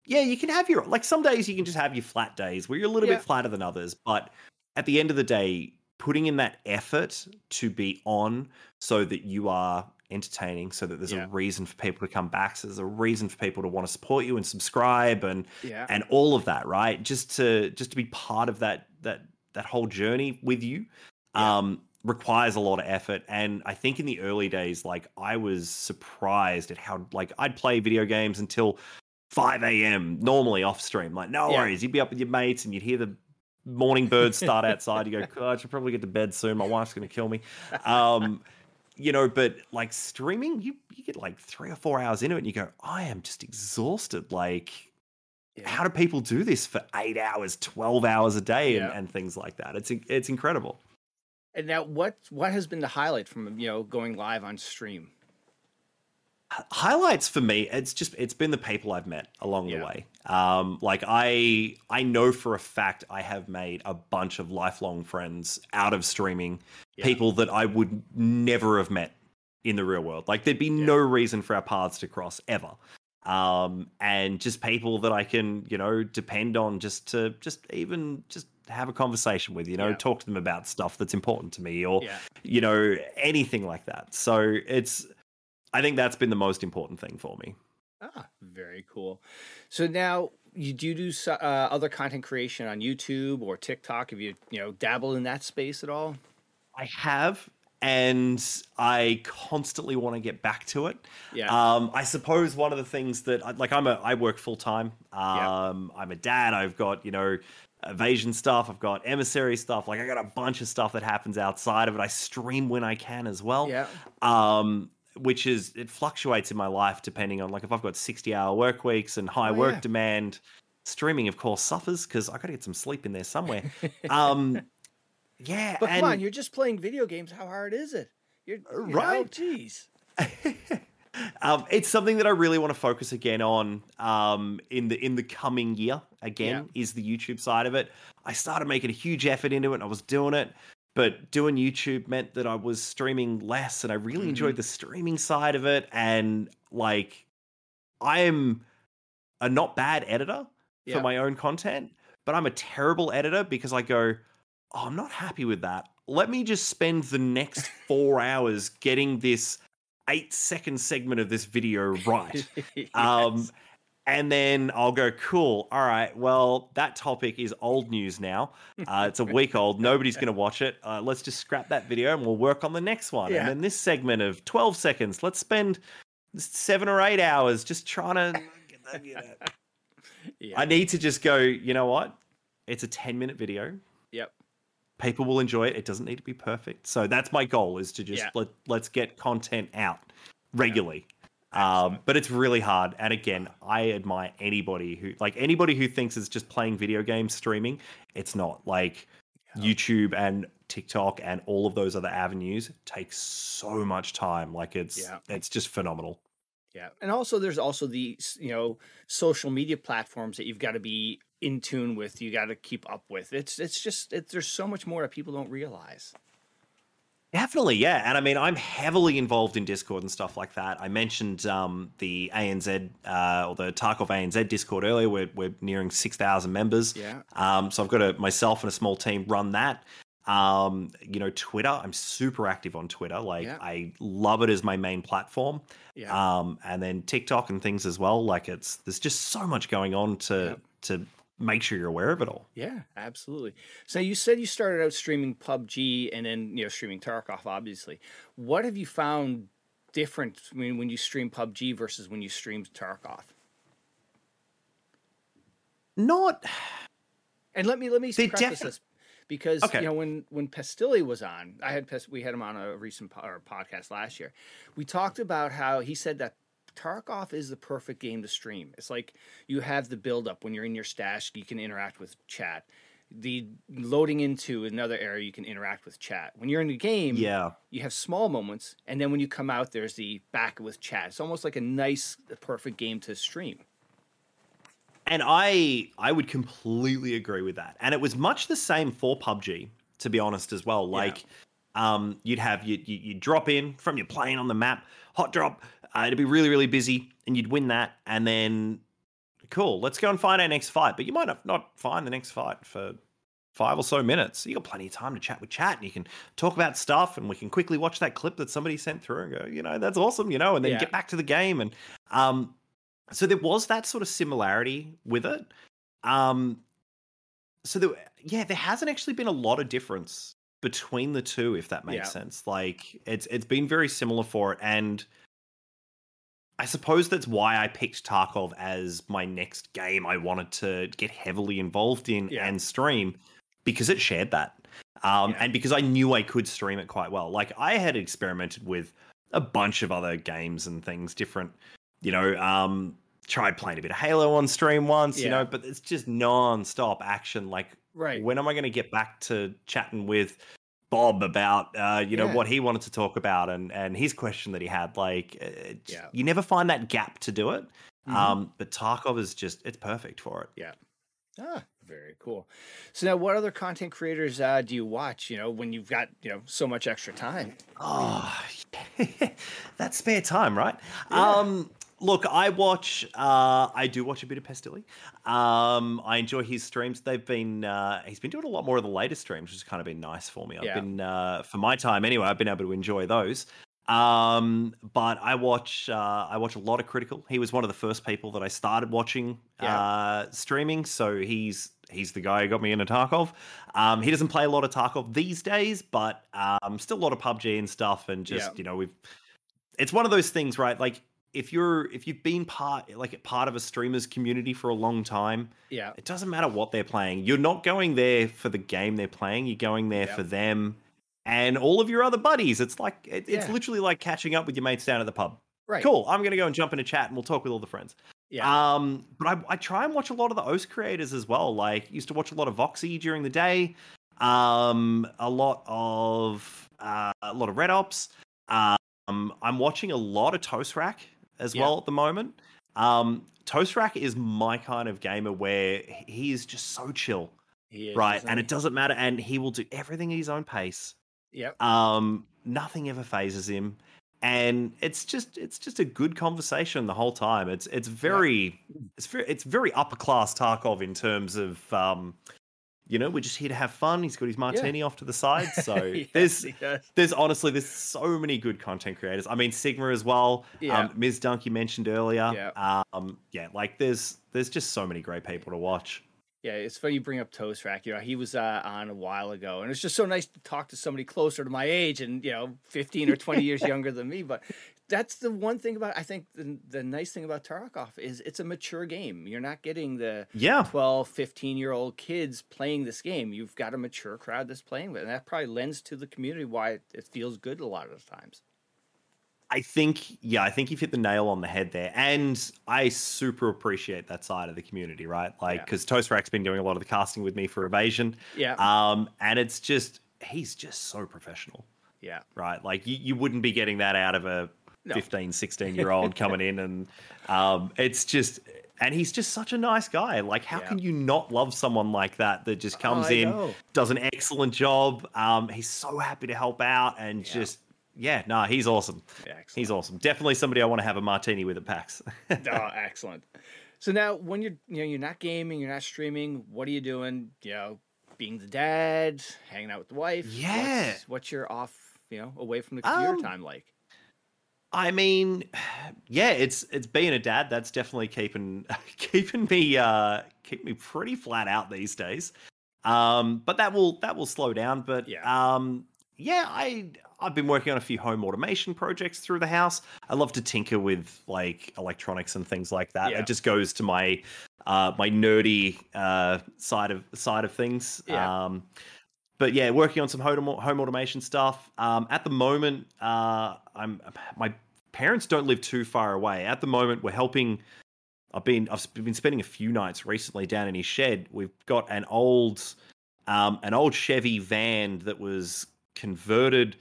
yeah you can have your like some days you can just have your flat days where you're a little Yeah. bit flatter than others but at the end of the day putting in that effort to be on so that you are entertaining so that there's Yeah. a reason for people to come back so there's a reason for people to want to support you and subscribe and Yeah. and all of that right just to just to be part of that that that whole journey with you Yeah. um requires a lot of effort. And i think in the early days like i was surprised at how like i'd play video games until 5 a.m normally off stream. Like no Yeah. worries you'd be up with your mates and you'd hear the morning birds start outside. You go god i should probably get to bed soon. My wife's going to kill me. Um you know but like streaming you you get like three or four hours into it and you go i am just exhausted. Like Yeah. how do people do this for eight hours 12 hours a day and, Yeah. and things like that? It's it's incredible And now what what has been the highlight from, you know, going live on stream? Highlights for me it's just it's been the people i've met along Yeah. the way um like i i know for a fact i have made a bunch of lifelong friends out of streaming Yeah. people that i would never have met in the real world like there'd be Yeah. no reason for our paths to cross ever um and just people that i can you know depend on just to just even just have a conversation with you know Yeah. talk to them about stuff that's important to me or Yeah. you know anything like that so it's i think that's been the most important thing for me Ah, very cool. So now you do do uh, other content creation on YouTube or TikTok. Have you you know dabbled in that space at all? i have and i constantly want to get back to it Yeah. um i suppose one of the things that like i'm a i work full time Yeah. um i'm a dad i've got you know evasion stuff i've got emissary stuff like i got a bunch of stuff that happens outside of it i stream when i can as well yeah. um, which is it fluctuates in my life depending on like if I've got sixty hour work weeks and high Oh, work yeah. demand. Streaming, of course, suffers because I got to get some sleep in there somewhere. um, yeah, But and come on, you're just playing video games. How hard is it? You're you know, right. Jeez. um, it's something that I really want to focus again on um, in the in the coming year. Again, is the YouTube side of it. I started making a huge effort into it. and I was doing it, but doing YouTube meant that I was streaming less, and I really Mm-hmm. enjoyed the streaming side of it. And like, I am a not bad editor Yeah. for my own content, but I'm a terrible editor because I go, oh, I'm not happy with that. Let me just spend the next four hours getting this eight second segment of this video right. Um, and then I'll go, cool. All right. Well, that topic is old news now. Uh, it's a week old. Nobody's going to watch it. Uh, let's just scrap that video and we'll work on the next one. Yeah. And then this segment of 12 seconds, let's spend seven or eight hours just trying to. get that, you know. yeah. I need to just go, you know what? It's a 10 minute video. People will enjoy it. It doesn't need to be perfect. So that's my goal is to just Yeah. let, let's get content out regularly. Um, but it's really hard. And again, I admire anybody who like anybody who thinks it's just playing video games streaming. It's not like YouTube and TikTok and all of those other avenues take so much time. Like it's Yeah. it's just phenomenal. Yeah, and also there's also the you know social media platforms that you've got to be in tune with. You got to keep up with. It's it's just it, there's so much more that people don't realize. Definitely, yeah. And I mean, I'm heavily involved in Discord and stuff like that. I mentioned um, the ANZ uh, or the Tarkov ANZ Discord earlier. We're, we're nearing 6,000 members. Yeah. Um, so I've got a, myself and a small team run that. Um, you know, Twitter, I'm super active on Twitter. Like, Yeah. I love it as my main platform. Yeah. Um, and then TikTok and things as well. Like, it's there's just so much going on to Yep. to make sure you're aware of it all. Yeah, absolutely. So you said you started out streaming PUBG and then you know streaming Tarkov. Obviously, what have you found different when when you stream PUBG versus when you stream Tarkov? Not And let me let me preface defi- this because Okay. you know when when Pestily was on, I had we had him on a recent po- podcast last year. We talked about how he said that Tarkov is the perfect game to stream. It's like you have the build up when you're in your stash, you can interact with chat. The loading into another area, you can interact with chat. When you're in the game, yeah. you have small moments, and then when you come out, there's the back with chat. It's almost like a nice, perfect game to stream. And I I would completely agree with that. And it was much the same for PUBG, to be honest, as well. Like, um, you'd have you you drop in from your plane on the map, hot drop. Uh, it'd be really really busy, and you'd win that, and then cool, let's go and find our next fight. But you might not not find the next fight for five or so minutes. You got plenty of time to chat with chat, and you can talk about stuff, and we can quickly watch that clip that somebody sent through and go, you know, that's awesome, you know, and then Yeah. get back to the game. And um, so there was that sort of similarity with it. Um, so there, yeah, there hasn't actually been a lot of difference between the two, if that makes Yeah. sense. Like it's it's been very similar for it, and I suppose that's why I picked Tarkov as my next game I wanted to get heavily involved in Yeah. and stream because it shared that. Um, Yeah. And because I knew I could stream it quite well. Like I had experimented with a bunch of other games and things, different, you know, um, tried playing a bit of Halo on stream once, you know, but it's just non-stop action. Like Right. when am I going to get back to chatting with Bob about uh, you know Yeah. what he wanted to talk about and and his question that he had? Like, it, Yeah. you never find that gap to do it. Mhm. Um, but Tarkov is just it's perfect for it. Yeah. Ah, very cool. So now, what other content creators uh, do you watch? You know, when you've got you know so much extra time. Oh, that spare time, right? Yeah. Um, look, I watch. Uh, I do watch a bit of Pestily. Um, I enjoy his streams. They've been. Uh, he's been doing a lot more of the latest streams, which has kind of been nice for me. I've Yeah. been uh, for my time anyway. I've been able to enjoy those. Um, but I watch. Uh, I watch a lot of Critical. He was one of the first people that I started watching Yeah. uh, streaming. So he's he's the guy who got me into Tarkov. Um, he doesn't play a lot of Tarkov these days, but um, still a lot of PUBG and stuff. And just Yeah. you know, we've. It's one of those things, right? Like if you're if you've been part like part of a streamers community for a long time, Yeah. it doesn't matter what they're playing. You're not going there for the game they're playing. You're going there Yep. for them and all of your other buddies. It's like it, it's literally like catching up with your mates down at the pub. Right. Cool. I'm gonna go and jump in a chat and we'll talk with all the friends. Yeah. Um, but I, I try and watch a lot of the OS creators as well. Like used to watch a lot of Voxy during the day. Um, a lot of uh, a lot of Red Ops. Um, I'm watching a lot of Toast Rack as Yeah. well at the moment. Um, Toast Rack is my kind of gamer where he is just so chill, is, right? And he? it doesn't matter, and he will do everything at his own pace. Yep. Um, nothing ever phases him, and it's just it's just a good conversation the whole time. It's it's very it's very it's very upper class Tarkov in terms of um, you know, we're just here to have fun. He's got his martini off to the side, so Yes, there's he does. there's honestly there's so many good content creators. I mean Sigma as well. Yeah. Um, Ms. Dunk you mentioned earlier. Yeah. Um, yeah, like there's there's just so many great people to watch. Yeah, it's funny you bring up Toast Rack. You know, he was uh, on a while ago, and it's just so nice to talk to somebody closer to my age and you know, fifteen or twenty years younger than me. But that's the one thing about I think the the nice thing about Tarkov is it's a mature game. You're not getting the Yeah. 12, 15 year old kids playing this game. You've got a mature crowd that's playing with, it, and that probably lends to the community why it, it feels good a lot of the times. I think, yeah, I think you've hit the nail on the head there. And I super appreciate that side of the community, right? Like, Yeah. because Toast Rack's been doing a lot of the casting with me for Evasion. Yeah, Um, and it's just, he's just so professional, yeah. right? Like, you, you wouldn't be getting that out of a no. 15, 16 year old coming in, and um, it's just. And he's just such a nice guy. Like, how yeah. can you not love someone like that that just comes oh, in, know. does an excellent job? Um, he's so happy to help out and yeah. just yeah, no, he's awesome. Excellent. He's awesome. Definitely somebody I want to have a martini with at PAX. oh, excellent. So now, when you're you know you're not gaming, you're not streaming, what are you doing? You know, being the dad, hanging out with the wife. Yeah. What's, what's your off, you know, away from the computer um, time like? I mean, yeah, it's it's being a dad. That's definitely keeping keeping me uh keep me pretty flat out these days. Um, but that will that will slow down. But yeah. um, yeah, I I've been working on a few home automation projects through the house. I love to tinker with like electronics and things like that. Yeah. It just goes to my uh, my nerdy uh, side of side of things. Yeah. Um, but yeah, working on some home, home automation stuff. Um, at the moment, uh, I'm my parents don't live too far away. At the moment, we're helping. I've been I've been spending a few nights recently down in his shed. We've got an old um, an old Chevy van that was converted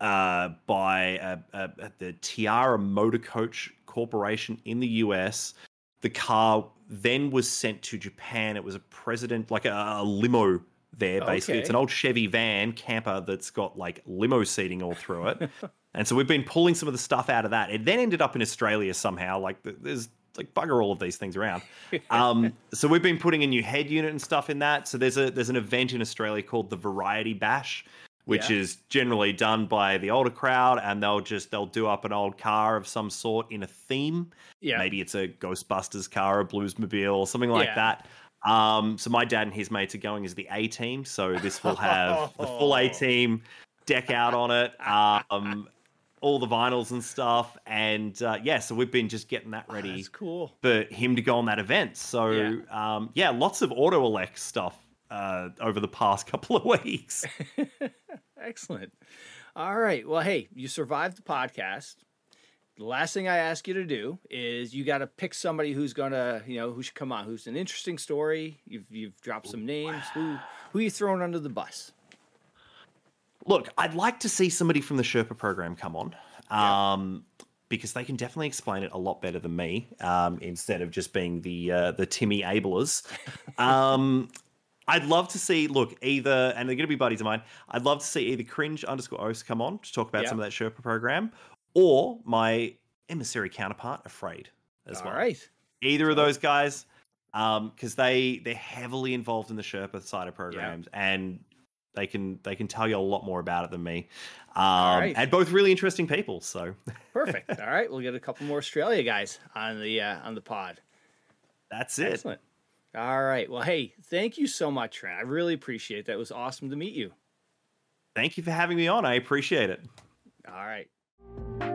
uh, by uh, uh, the Tiara Motor Coach Corporation in the US. The car then was sent to Japan. It was a president, like a, a limo there, basically. Okay. It's an old Chevy van camper that's got like limo seating all through it. and so we've been pulling some of the stuff out of that. It then ended up in Australia somehow. Like there's like bugger all of these things around. Um, so we've been putting a new head unit and stuff in that. So there's a there's an event in Australia called the Variety Bash, which yeah. is generally done by the older crowd and they'll just they'll do up an old car of some sort in a theme yeah maybe it's a ghostbusters car a bluesmobile or something like yeah. that um so my dad and his mates are going as the a team so this will have the full a team deck out on it um all the vinyls and stuff and uh, yeah so we've been just getting that ready oh, cool for him to go on that event so yeah, um, yeah lots of auto elect stuff uh, over the past couple of weeks. Excellent. All right. Well, hey, you survived the podcast. The last thing I ask you to do is you got to pick somebody who's gonna, you know, who should come on, who's an interesting story. You've you've dropped some names. Who who you throwing under the bus? Look, I'd like to see somebody from the Sherpa program come on. Um, yeah. Because they can definitely explain it a lot better than me, um, instead of just being the uh, the Timmy Ablers. Um, I'd love to see, look, either, and they're going to be buddies of mine. I'd love to see either Cringe underscore Os come on to talk about some of that Sherpa program, or my emissary counterpart, Afraid, as All well. Right. Either of those guys, because um, they they're heavily involved in the Sherpa side of programs, and they can they can tell you a lot more about it than me. Um, right. And both really interesting people. So perfect. All right, we'll get a couple more Australia guys on the uh, on the pod. That's it. Excellent. All right. Well, hey, thank you so much, Trent. I really appreciate that. It was awesome to meet you. Thank you for having me on. I appreciate it. All right you